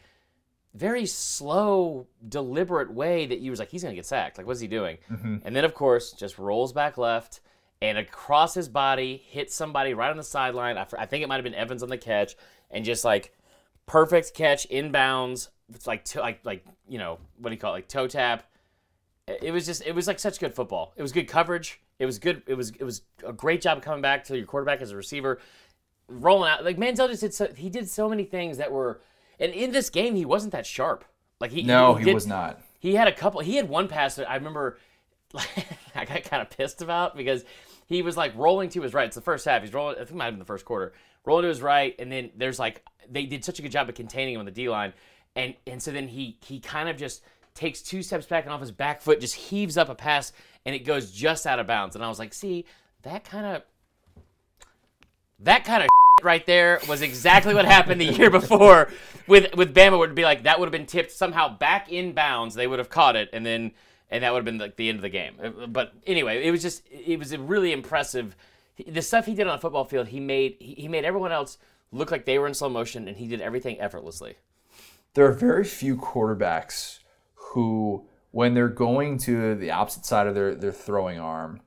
very slow, deliberate way that you was like, he's gonna get sacked. Like, what's he doing? Mm-hmm. And then, of course, just rolls back left and across his body, hits somebody right on the sideline. I, I think it might have been Evans on the catch, and just like perfect catch inbounds. It's like to, like like you know what do you call it? Like toe tap. It was just it was like such good football. It was good coverage. It was good. It was it was a great job coming back to your quarterback as a receiver, rolling out. Like Manziel just did so he did so many things that were, and in this game he wasn't that sharp. Like he No, he did- was not. he had a couple. He had one pass that I remember. I got kind of pissed about because he was like rolling to his right. It's the first half. He's rolling. I think it might have been the first quarter. Rolling to his right, and then there's like they did such a good job of containing him on the D line, and and so then he he kind of just takes two steps back and off his back foot just heaves up a pass and it goes just out of bounds. And I was like, see, that kind of that kind of right there was exactly what happened the year before with with Bama would be like that would have been tipped somehow back in bounds. They would have caught it and then and that would have been like the end of the game. Uh, but anyway it was just it was really impressive the stuff he did on the football field he made he made everyone else look like they were in slow motion and he did everything effortlessly. There are very few quarterbacks who when they're going to the opposite side of their, their throwing arm,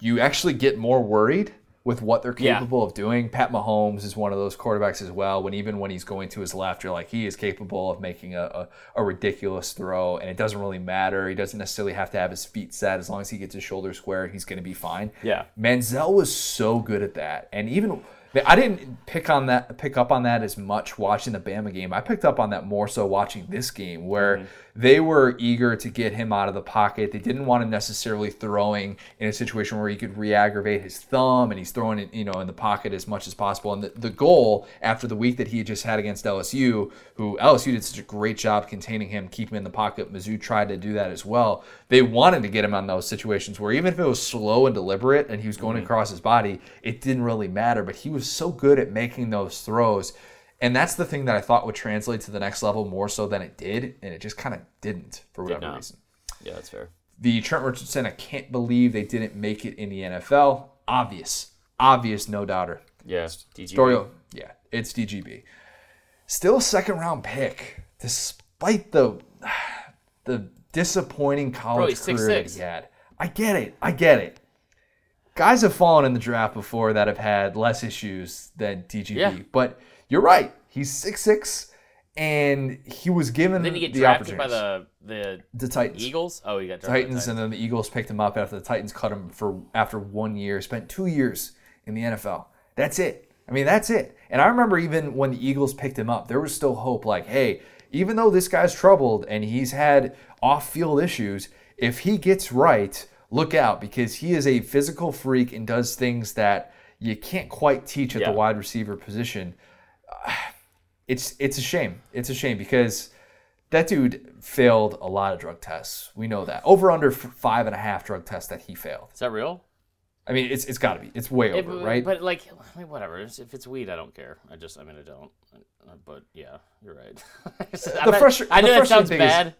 you actually get more worried with what they're Yeah. capable of doing. Pat Mahomes is one of those quarterbacks as well. When even when he's going to his left, you're like he is capable of making a, a, a ridiculous throw, and it doesn't really matter. He doesn't necessarily have to have his feet set as long as he gets his shoulders square. He's going to be fine. Yeah. Manziel was so good at that, and even I didn't pick on that, pick up on that as much watching the Bama game. I picked up on that more so watching this game, where mm-hmm. they were eager to get him out of the pocket. They didn't want him necessarily throwing in a situation where he could re-aggravate his thumb, and he's throwing it, you know, in the pocket as much as possible. And the, the goal after the week that he had just had against LSU, who LSU did such a great job containing him, keeping him in the pocket. Mizzou tried to do that as well. They wanted to get him on those situations where even if it was slow and deliberate and he was going mm-hmm. across his body, it didn't really matter. But he was so good at making those throws. And that's the thing that I thought would translate to the next level more so than it did. And it just kind of didn't for whatever reason. Yeah, that's fair. The Trent Richardson, I can't believe they didn't make it in the NFL. Obvious. Obvious, no doubter. Yeah, DG. Story, yeah, it's DGB. Still a second round pick, despite the the disappointing college he's career that 6'6". he had. I get it. I get it. Guys have fallen in the draft before that have had less issues than DGB. Yeah. But you're right. He's six six, and he was given Didn't he get the drafted by the the the Titans. Eagles? Oh, he got drafted. by the Titans, and then the Eagles picked him up after the Titans cut him for after one year. Spent two years in the NFL. That's it. I mean, that's it. And I remember even when the Eagles picked him up, there was still hope. Like, hey, even though this guy's troubled and he's had off-field issues, if he gets right, look out because he is a physical freak and does things that you can't quite teach at Yeah. the wide receiver position. It's it's a shame. It's a shame because that dude failed a lot of drug tests. We know that. Over under five and a half drug tests that he failed. Is that real? I mean, it's it's got to be. It's way over, right? But like, whatever. If it's weed, I don't care. I just, I mean, I don't. Uh, But yeah, you're right. Not- frustra- I the know that sounds thing is- bad.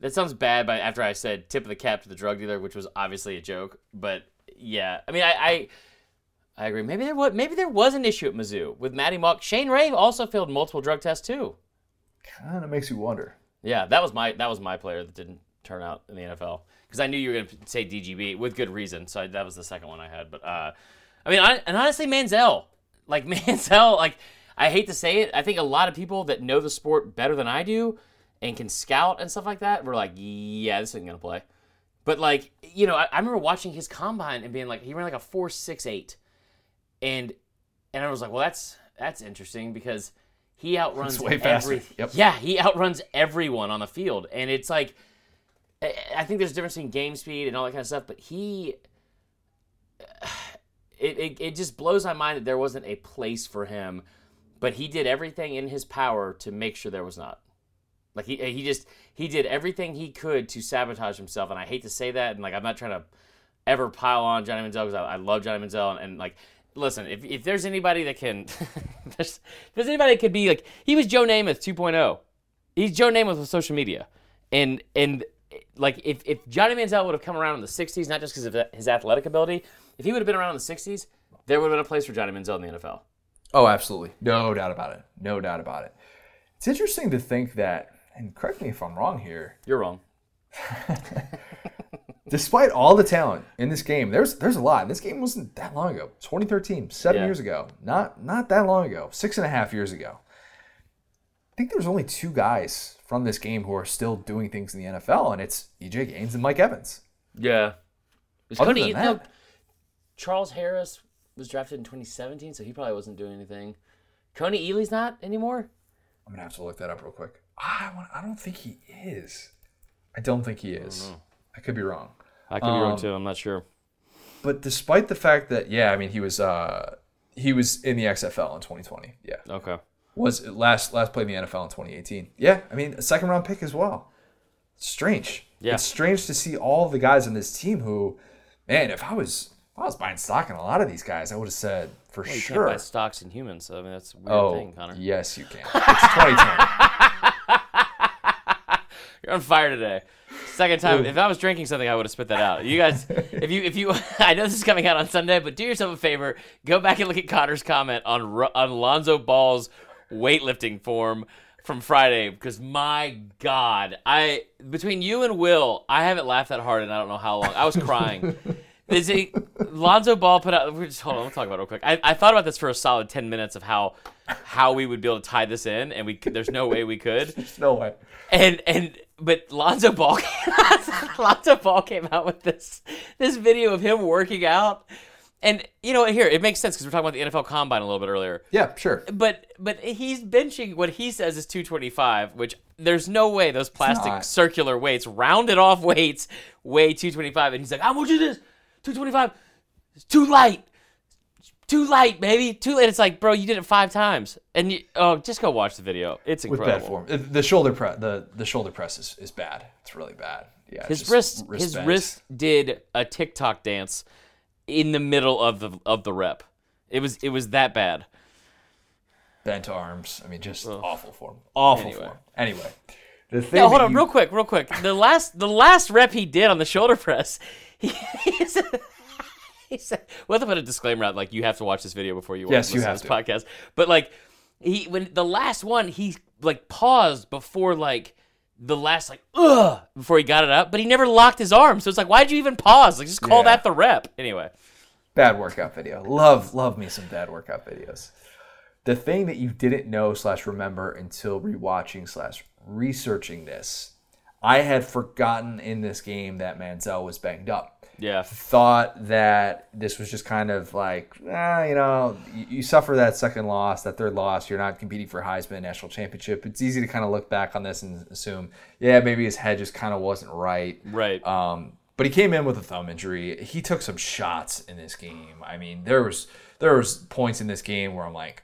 That sounds bad. But after I said tip of the cap to the drug dealer, which was obviously a joke. But yeah, I mean, I. I I agree. Maybe there was maybe there was an issue at Mizzou with Maty Mauk. Shane Ray also failed multiple drug tests too. kind of makes you wonder. Yeah, that was my that was my player that didn't turn out in the NFL because I knew you were going to say DGB with good reason. So I, that was the second one I had. But uh, I mean, I, and honestly, Manziel, like Manziel, like I hate to say it, I think a lot of people that know the sport better than I do and can scout and stuff like that were like, yeah, this isn't going to play. But like, you know, I, I remember watching his combine and being like, he ran like a four six eight," and and I was like, well, that's that's interesting because he outruns way faster. every Yep. yeah he outruns everyone on the field, and it's like I I think there's a difference between game speed and all that kind of stuff, but he. It, it, it just blows my mind that there wasn't a place for him, but he did everything in his power to make sure there was not. Like he he just he did everything he could to sabotage himself, and I hate to say that, and like I'm not trying to ever pile on Johnny Manziel because I, I love Johnny Manziel, and, and like listen, if, if there's anybody that can, there's, there's anybody that could be like he was Joe Namath 2.0, he's Joe Namath with social media, and and like if if Johnny Manziel would have come around in the 60s, not just because of his athletic ability, if he would have been around in the 60s, there would have been a place for Johnny Manziel in the NFL. Oh, absolutely. No doubt about it. No doubt about it. It's interesting to think that, and correct me if I'm wrong here, You're wrong. despite all the talent in this game, there's there's a lot. This game wasn't that long ago. 2013, seven Yeah. years ago. Not not that long ago. Six and a half years ago. I think there's only two guys from this game who are still doing things in the NFL, and it's EJ Gaines and Mike Evans. Yeah. Other Cody, than no, that- Charles Harris was drafted in 2017, so he probably wasn't doing anything. Kony Ealy's not anymore. I'm gonna have to look that up real quick. I want, I don't think he is. I don't think he is. I could be wrong. I could be wrong too. I'm not sure. But despite the fact that yeah, I mean he was uh he was in the XFL in 2020. Yeah. Okay. Was last last played in the NFL in 2018. Yeah, I mean a second round pick as well. Strange. Yeah. It's strange to see all the guys on this team who man, if I was if I was buying stock in a lot of these guys, I would have said for You sure. can't buy stocks in humans, so I mean that's a weird oh, thing, Connor. yes, you can. It's 2020. You're on fire today. Second time. If I was drinking something, I would have spit that out. You guys, if you, if you, I know this is coming out on Sunday, but do yourself a favor. Go back and look at Connor's comment on on Lonzo Ball's weightlifting form. from Friday because my God, I between you and Will, I haven't laughed that hard and I don't know how long. I was crying. Is it Lonzo Ball put out? We're just hold on. We'll talk about it real quick. I, I thought about this for a solid ten minutes of how how we would be able to tie this in, and we could, there's no way we could. There's no way. And and but Lonzo Ball Lonzo Ball came out with this this video of him working out. And you know, here it makes sense because we're talking about the NFL Combine a little bit earlier. Yeah, sure. But but he's benching what he says is 225, which there's no way those plastic not. circular weights, rounded off weights, weigh 225. And he's like, I want you this 225. It's too light. Too light, baby. Too late. It's like, bro, you did it five times, and you, oh, just go watch the video. It's incredible. With bad form. Uh, The shoulder press the, the shoulder press is, is bad. It's really bad. Yeah. His just wrist, his bends. wrist did a TikTok dance in the middle of the of the rep. It was it was that bad. bent arms. I mean, just awful form. Awful Anyway. form. Anyway, the thing. No, hold on, you- real quick, real quick. The last, the last rep he did on the shoulder press, he, he said, he said, we'll have to put a disclaimer out, like you have to watch this video before you watch Yes, this you have podcast. But like, he when the last one, he like paused before like the last like ugh before he got it up, but he never locked his arm. So it's like, why'd you even pause? Like, just call Yeah. that the rep. Anyway, bad workout video. Love, love me some bad workout videos. The thing that you didn't know slash remember until rewatching slash researching this, I had forgotten in this game that Manziel was banged up. yeah, Thought that this was just kind of like, eh, you know, you, you suffer that second loss, that third loss. You're not competing for Heisman national championship. It's easy to kind of look back on this and assume, yeah, maybe his head just kind of wasn't right. right. Um, but he came in with a thumb injury. He took some shots in this game. I mean, there was there was points in this game where I'm like,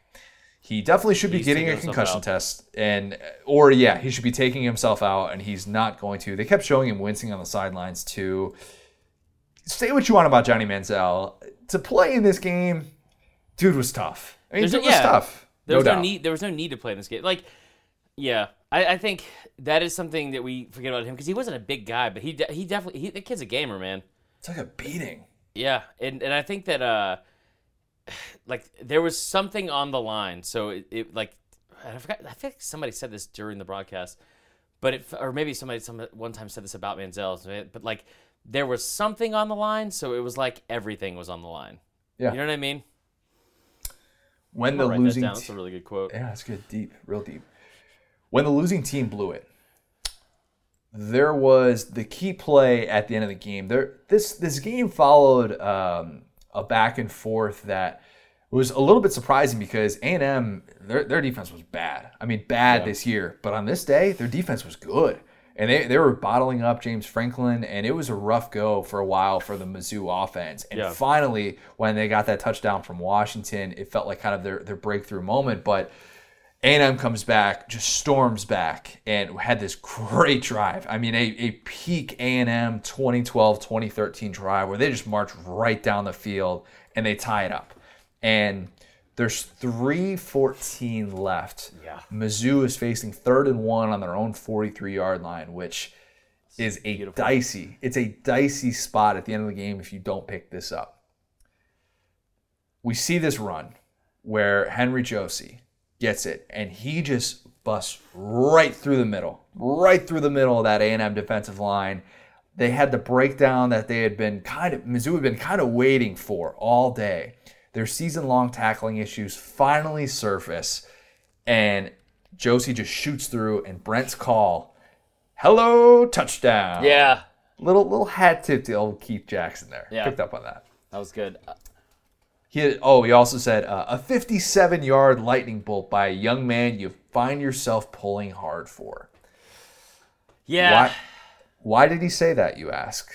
he definitely should be He's getting a concussion test, and or yeah, he should be taking himself out, and he's not going to. They kept showing him wincing on the sidelines too. Say what you want about Johnny Manziel, to play in this game, dude was tough. I mean, There's it a- was yeah. tough. There was no, doubt. need. There was no need to play in this game. Like, yeah, I, I think that is something that we forget about him because he wasn't a big guy, but he de- he definitely he, the kid's a gamer, man. It's like a beating. Yeah, and and I think that uh, like there was something on the line. So it, it like I forgot. I think somebody said this during the broadcast, but it or maybe somebody some one time said this about Manziel. But like there was something on the line, so it was like everything was on the line. Yeah. You know what I mean? When the gonna that losing down. That's a really good quote. Yeah, it's good. Deep, real deep. When the losing team blew it, there was the key play at the end of the game. There, this this game followed um, a back and forth that was a little bit surprising because A and M their their defense was bad. I mean, bad this year, but on this day, their defense was good. And they, they were bottling up James Franklin, and it was a rough go for a while for the Mizzou offense. And Yeah. finally, when they got that touchdown from Washington, it felt like kind of their, their breakthrough moment. But A&M comes back, just storms back, and had this great drive. I mean, a, a peak A&M 2012-2013 drive where they just march right down the field and they tie it up. And there's 3.14 left. Yeah. Mizzou is facing third and one on their own 43-yard line, which is a dicey. It's a dicey spot at the end of the game if you don't pick this up. We see this run where Henry Josey gets it, and he just busts right through the middle, right through the middle of that A&M defensive line. They had the breakdown that they had been kind of Mizzou had been kind of waiting for all day. Their season-long tackling issues finally surface, and Josey just shoots through, and Brent's call, "Hello, touchdown!" Yeah, little little hat tip to old Keith Jackson there. Yeah. Picked up on that. that was good. He oh, he also said uh, a 57 yard lightning bolt by a young man you find yourself pulling hard for. Yeah, Why, why did he say that, you ask?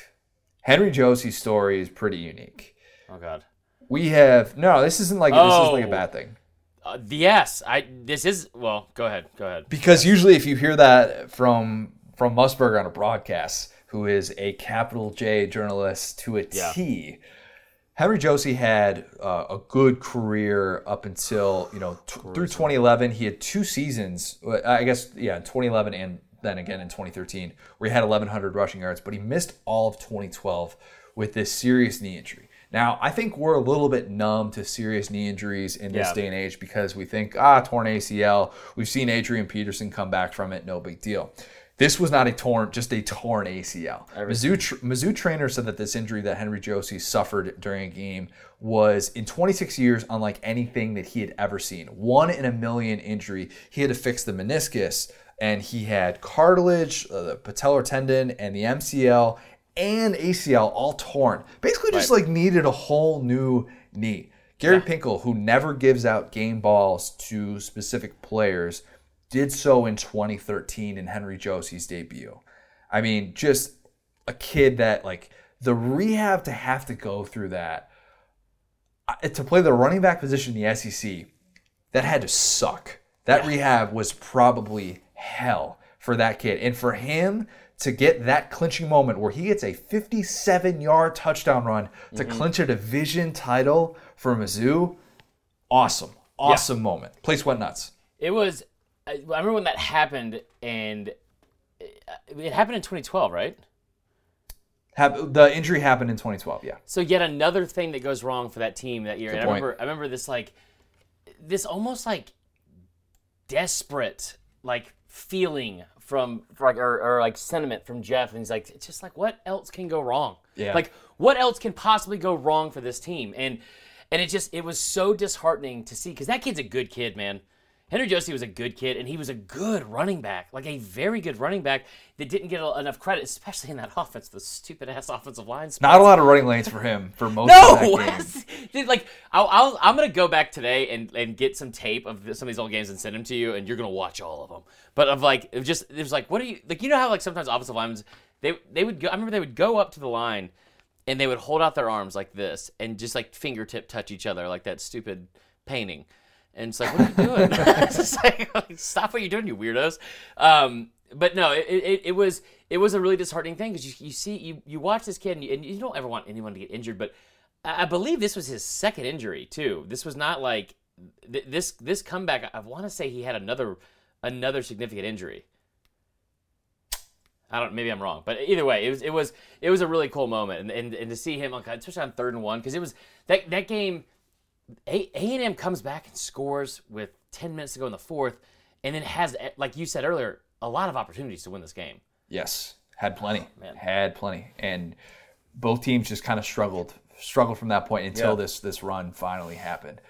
Henry Josey's story is pretty unique. oh god. We have no. This isn't like this isn't like a Oh. bad thing Uh, yes, I. This is well. Go ahead. Go ahead. because usually if you hear that from from Musburger on a broadcast, who is a capital J journalist to a T, Yeah. Henry Josey had uh, a good career up until you know t- through 2011. He had two seasons, uh, I guess, yeah, 2011 and then again in 2013, where he had 1,100 rushing yards, but he missed all of 2012 with this serious knee injury. Now, I think we're a little bit numb to serious knee injuries in this Yeah. day and age because we think, ah, torn ACL. We've seen Adrian Peterson come back from it, no big deal. This was not a torn, just a torn ACL. Mizzou, tr- Mizzou trainer said that this injury that Henry Josey suffered during a game was in 26 years unlike anything that he had ever seen. One in a million injury. He had to fix the meniscus, and he had cartilage, uh, the patellar tendon, and the MCL and ACL all torn. Basically, just like needed a whole new knee. Gary Pinkel, who never gives out game balls to specific players, did so in 2013 in Henry Josey's debut. I mean, just a kid that like the rehab to have to go through that uh, to play the running back position in the SEC, that had to suck. That rehab was probably hell for that kid. And for him to get that clinching moment where he gets a 57 yard touchdown run to clinch a division title for Mizzou, awesome. Awesome moment. Place went nuts. It was. I remember when that happened, and it, it happened in 2012, right? Hap- the injury happened in 2012, yeah. So yet another thing that goes wrong for that team that year. and I remember, I remember this like, this almost like desperate like feeling from like or, or like sentiment from Jeff, and he's like, it's just like what else can go wrong? Yeah. Like what else can possibly go wrong for this team? And and it just it was so disheartening to see because that kid's a good kid, man. Henry Josey was a good kid, and he was a good running back, like a very good running back that didn't get enough credit, especially in that offense, the stupid ass offensive line. Not a lot of running lanes for him for most No, of that game. Dude, like I'll, I'll, I'm gonna go back today and, and get some tape of some of these old games and send them to you, and you're gonna watch all of them. But of like, just it was like, what do you like? You know how like sometimes offensive linemen they they would go. I remember they would go up to the line, and they would hold out their arms like this and just like fingertip touch each other like that stupid painting. And it's like, what are you doing? it's like, stop what you're doing, you weirdos. Um, but no, it, it, it was it was a really disheartening thing because you, you see you, you watch this kid and you, and you don't ever want anyone to get injured, but I I believe this was his second injury too. This was not like th- this this comeback. I want to say he had another another significant injury. I don't. Maybe I'm wrong, but either way, it was it was it was a really cool moment, and and, and to see him, like, especially on third and one, because it was that that game. A and M comes back and scores with ten minutes to go in the fourth, and then has, like you said earlier, a lot of opportunities to win this game. Yes, had plenty. Oh, man. Had plenty, and both teams just kind of struggled, struggled from that point until Yeah. this this run finally happened.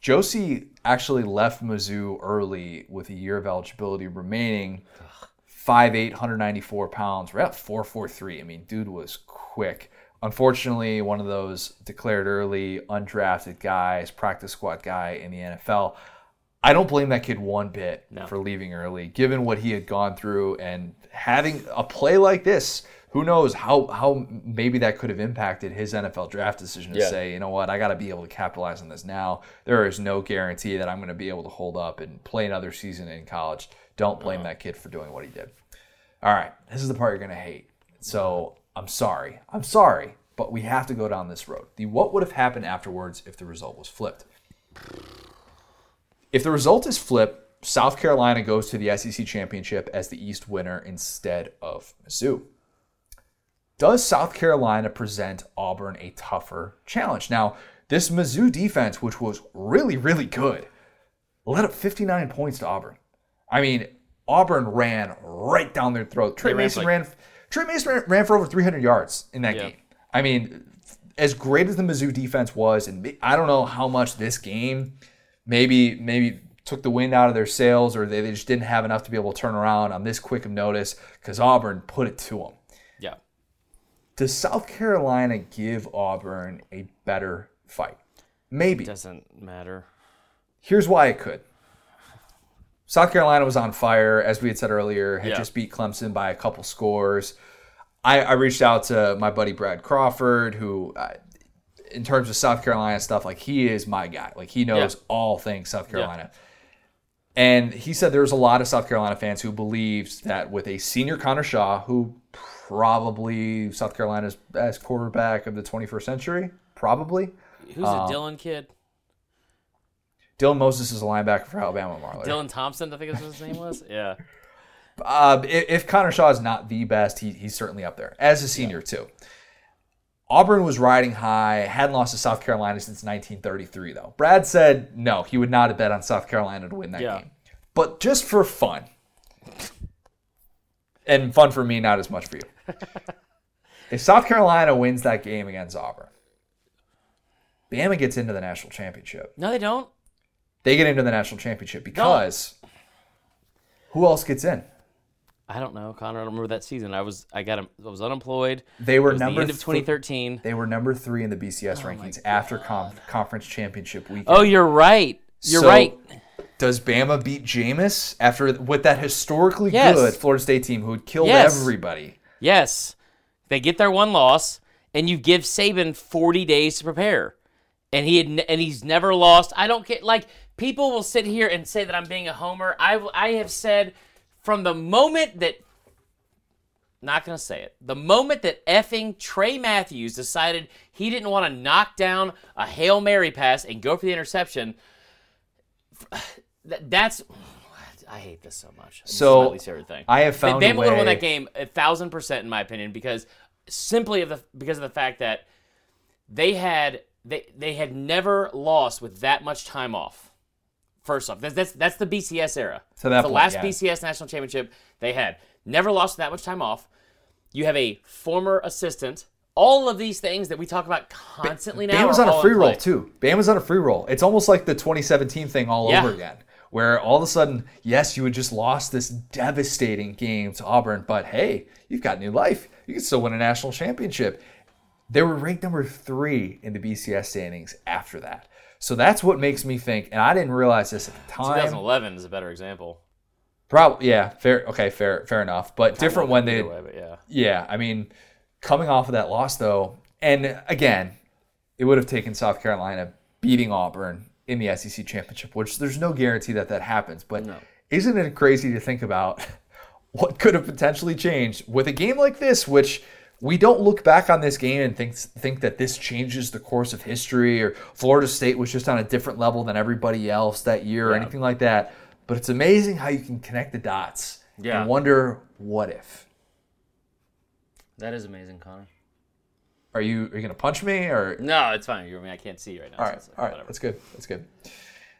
Josey actually left Mizzou early with a year of eligibility remaining. 5'8", 194 pounds. We're at 4'4'3". I mean, dude was quick. Unfortunately, one of those declared early, undrafted guys, practice squad guy in the NFL. I don't blame that kid one bit for leaving early, given what he had gone through and having a play like this. Who knows how how maybe that could have impacted his NFL draft decision to Yeah. say, you know what, I got to be able to capitalize on this now. There is no guarantee that I'm going to be able to hold up and play another season in college. Don't blame uh-huh. that kid for doing what he did. All right, this is the part you're going to hate. So I'm sorry. I'm sorry, but we have to go down this road. The what would have happened afterwards if the result was flipped? If the result is flipped, South Carolina goes to the SEC championship as the East winner instead of Mizzou. Does South Carolina present Auburn a tougher challenge? Now, this Mizzou defense, which was really, really good, led up 59 points to Auburn. I mean, Auburn ran right down their throat. Tre Mason for ran. Tre Mason ran, for over 300 yards in that Yeah. game. I mean, as great as the Mizzou defense was, and I don't know how much this game maybe maybe took the wind out of their sails, or they, they just didn't have enough to be able to turn around on this quick of notice because Auburn put it to them. Yeah. Does South Carolina give Auburn a better fight? Maybe. Doesn't matter. Here's why it could. South Carolina was on fire, as we had said earlier, had Yeah. just beat Clemson by a couple scores. I, I reached out to my buddy Brad Crawford, who, uh, in terms of South Carolina stuff, like he is my guy. Like he knows Yeah. all things South Carolina. And he said there's a lot of South Carolina fans who believed that with a senior Connor Shaw, who probably South Carolina's best quarterback of the 21st century, probably. Who's Uh, a Dylan kid? Dylan Moses is a linebacker for Alabama Marler. Dylan Thompson, I think is what his name was. Yeah. Uh, if, if Connor Shaw is not the best, he, he's certainly up there as a senior too. Auburn was riding high, hadn't lost to South Carolina since 1933, though. Brad said no, he would not have bet on South Carolina to win that Yeah. game. But just for fun, and fun for me, not as much for you. if South Carolina wins that game against Auburn, Bama gets into the national championship. No, they don't. They get into the national championship because who else gets in? I don't know, Connor. I don't remember that season. I was I got I was unemployed. They were number the end of th- 2013. They were number three in the BCS oh rankings after com- conference championship weekend. Oh, you're right. You're So, right. Does Bama beat Jameis after with that historically Yes. good Florida State team who had killed Yes. everybody? Yes, they get their one loss, and you give Saban 40 days to prepare, and he had and he's never lost. I don't care. like people will sit here and say that I'm being a homer. I I have said from the moment that not gonna say it. The moment that effing Tray Matthews decided he didn't want to knock down a hail mary pass and go for the interception, that's I hate this so much. This So, least. I have found Bama would have won that game a thousand percent in my opinion because simply of the because of the fact that they had they they had never lost with that much time off. First off, that's that's, that's the BCS era. To that the point, last yeah. BCS national championship they had never lost that much time off. You have a former assistant. All of these things that we talk about constantly now. Bama's on a free roll play. too. Bama's on a free roll. It's almost like the 2017 thing all Yeah. over again, where all of a sudden, yes, you had just lost this devastating game to Auburn, but hey, you've got new life. You can still win a national championship. They were ranked number three in the BCS standings after that. So that's what makes me think, and I didn't realize this at the time. 2011 is a better example. Probably, yeah, fair. Okay, fair, fair enough. But different when they, way, yeah. yeah, I mean, coming off of that loss though, and again, it would have taken South Carolina beating Auburn in the SEC championship, which there's no guarantee that that happens. But isn't it crazy to think about what could have potentially changed with a game like this, which we don't look back on this game and think think that this changes the course of history or Florida State was just on a different level than everybody else that year or anything like that. But it's amazing how you can connect the dots Yeah. and wonder what if. That is amazing, Connor. Are you are you gonna punch me or No, it's fine. You I mean I can't see you right now. all so right it's like, all right whatever. that's good that's good.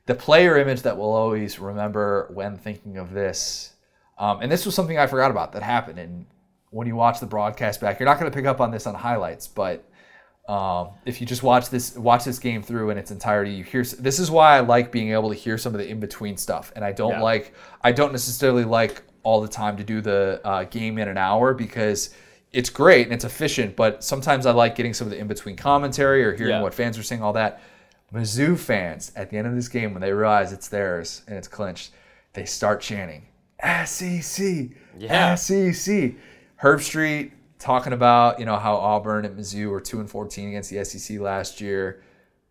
The player image that we'll always remember when thinking of this, um, and this was something I forgot about that happened. And when you watch the broadcast back, you're not going to pick up on this on highlights, but um, if you just watch this watch this game through in its entirety, you hear. This is why I like being able to hear some of the in between stuff, and I don't Yeah. like I don't necessarily like all the time to do the uh, game in an hour because it's great and it's efficient, but sometimes I like getting some of the in between commentary or hearing Yeah. what fans are saying, all that. Mizzou fans at the end of this game, when they realize it's theirs and it's clinched, they start chanting SEC, Yeah. SEC. Herbstreit talking about you know how Auburn and Mizzou were two and fourteen against the SEC last year.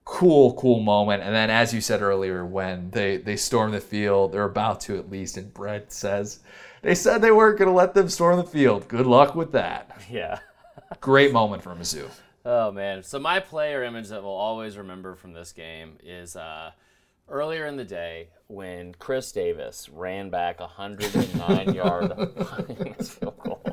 Cool, cool moment. And then, as you said earlier, when they they storm the field, they're about to at least, and Brett says they said they weren't going to let them storm the field. Good luck with that. Yeah. Great moment for Mizzou. Oh man. So my player image that we'll always remember from this game is uh, earlier in the day when Chris Davis ran back a 109 yard field goal.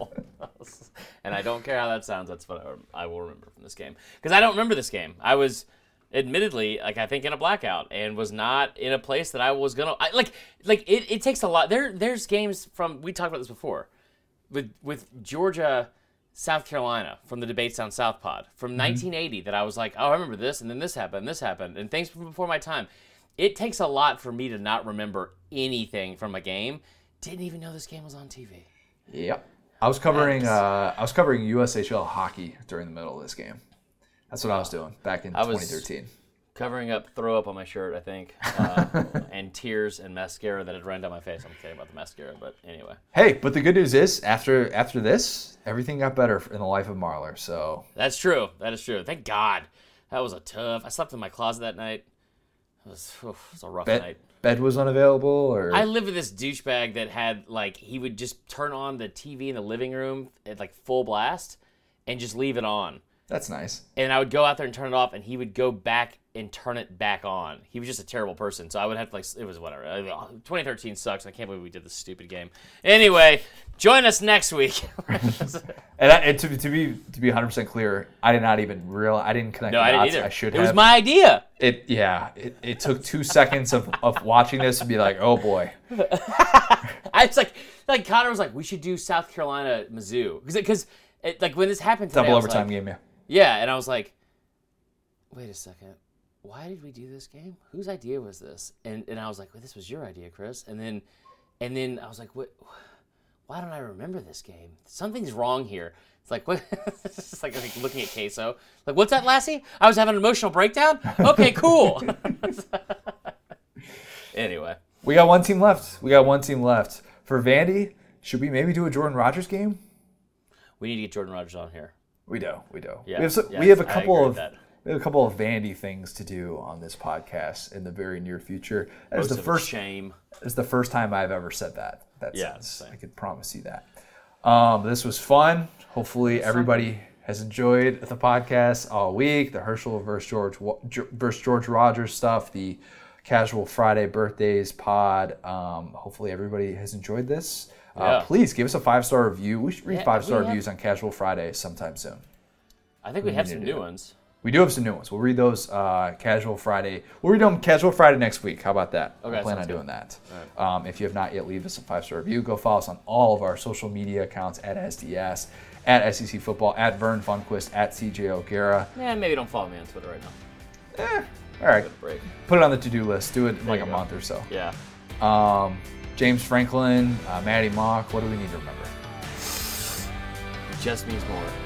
And I don't care how that sounds. That's what I- I will remember from this game because I don't remember this game. I was admittedly like I think in a blackout and was not in a place that I was gonna I, like like it, it takes a lot there there's games from we talked about this before with with Georgia South Carolina from the Debates on South pod from mm-hmm. 1980 that I was like, oh, I remember this, and then this happened, this happened, and things from before my time. It takes a lot for me to not remember anything from a game. Didn't even know this game was on TV. Yep. I was covering uh, I was covering USHL hockey during the middle of this game. That's what I was doing back in I was- 2013. Covering up, throw up on my shirt, I think, uh, and tears and mascara that had run down my face. I'm kidding about the mascara, but anyway. Hey, but the good news is after after this, everything got better in the life of Marler. So That's true. That is true. Thank God. That was a tough. I slept in my closet that night. It was, oof, it was a rough bed, night. bed was unavailable, or I lived with this douchebag that had like he would just turn on the TV in the living room at like full blast and just leave it on. that's nice. And I would go out there and turn it off, and he would go back and turn it back on. He was just a terrible person. So I would have to like it was whatever. 2013 sucks. I can't believe we did this stupid game. Anyway, join us next week. And, I, and to, be- to be to be 100 percent clear, I did not even real. I didn't connect no, the I didn't dots. either. I should it have. was my idea. It yeah. It, it took two seconds of, of watching this to be like, oh boy. I was like, like Connor was like, we should do South Carolina Mizzou because because like when this happened today, Double overtime like, game, yeah. Yeah, and I was like, wait a second. Why did we do this game? Whose idea was this? And and I was like, well, this was your idea, Chris. And then and then I was like, what why don't I remember this game? Something's wrong here. It's like what it's like, like looking at queso. Like, what's that, Lassie? I was having an emotional breakdown? Okay, cool. anyway. We got one team left. We got one team left. For Vandy, should we maybe do a Jordan Rodgers game? We need to get Jordan Rodgers on here. We do. We do. Yeah, we have, so, we have a couple of that. We have a couple of Vandy things to do on this podcast in the very near future. That is the first shame. It's the first time I've ever said that. That Yeah, I can promise you that. Um, this was fun. Hopefully, everybody has enjoyed the podcast all week. The Herschel versus George versus George Rogers stuff. The casual Friday birthdays pod. Um, hopefully, everybody has enjoyed this. Uh, Yeah. Please give us a five star review. We should read Yeah, five star we have- reviews on Casual Friday sometime soon. I think we have some new ones. We do have some new ones. We'll read those uh, casual Friday. We'll read them casual Friday next week. How about that? Okay, I plan on good. doing that. Um, if you have not yet, leave us a five star review. Go follow us on all of our social media accounts at SDS, at SEC Football, at Vern Funquist, at CJ O'Gara. Yeah, maybe don't follow me on Twitter right now. All right, put it on the to do list. Do it in like a go. month or so. Yeah. Um, James Franklin, uh, Maty Mauk. What do we need to remember? It just means more.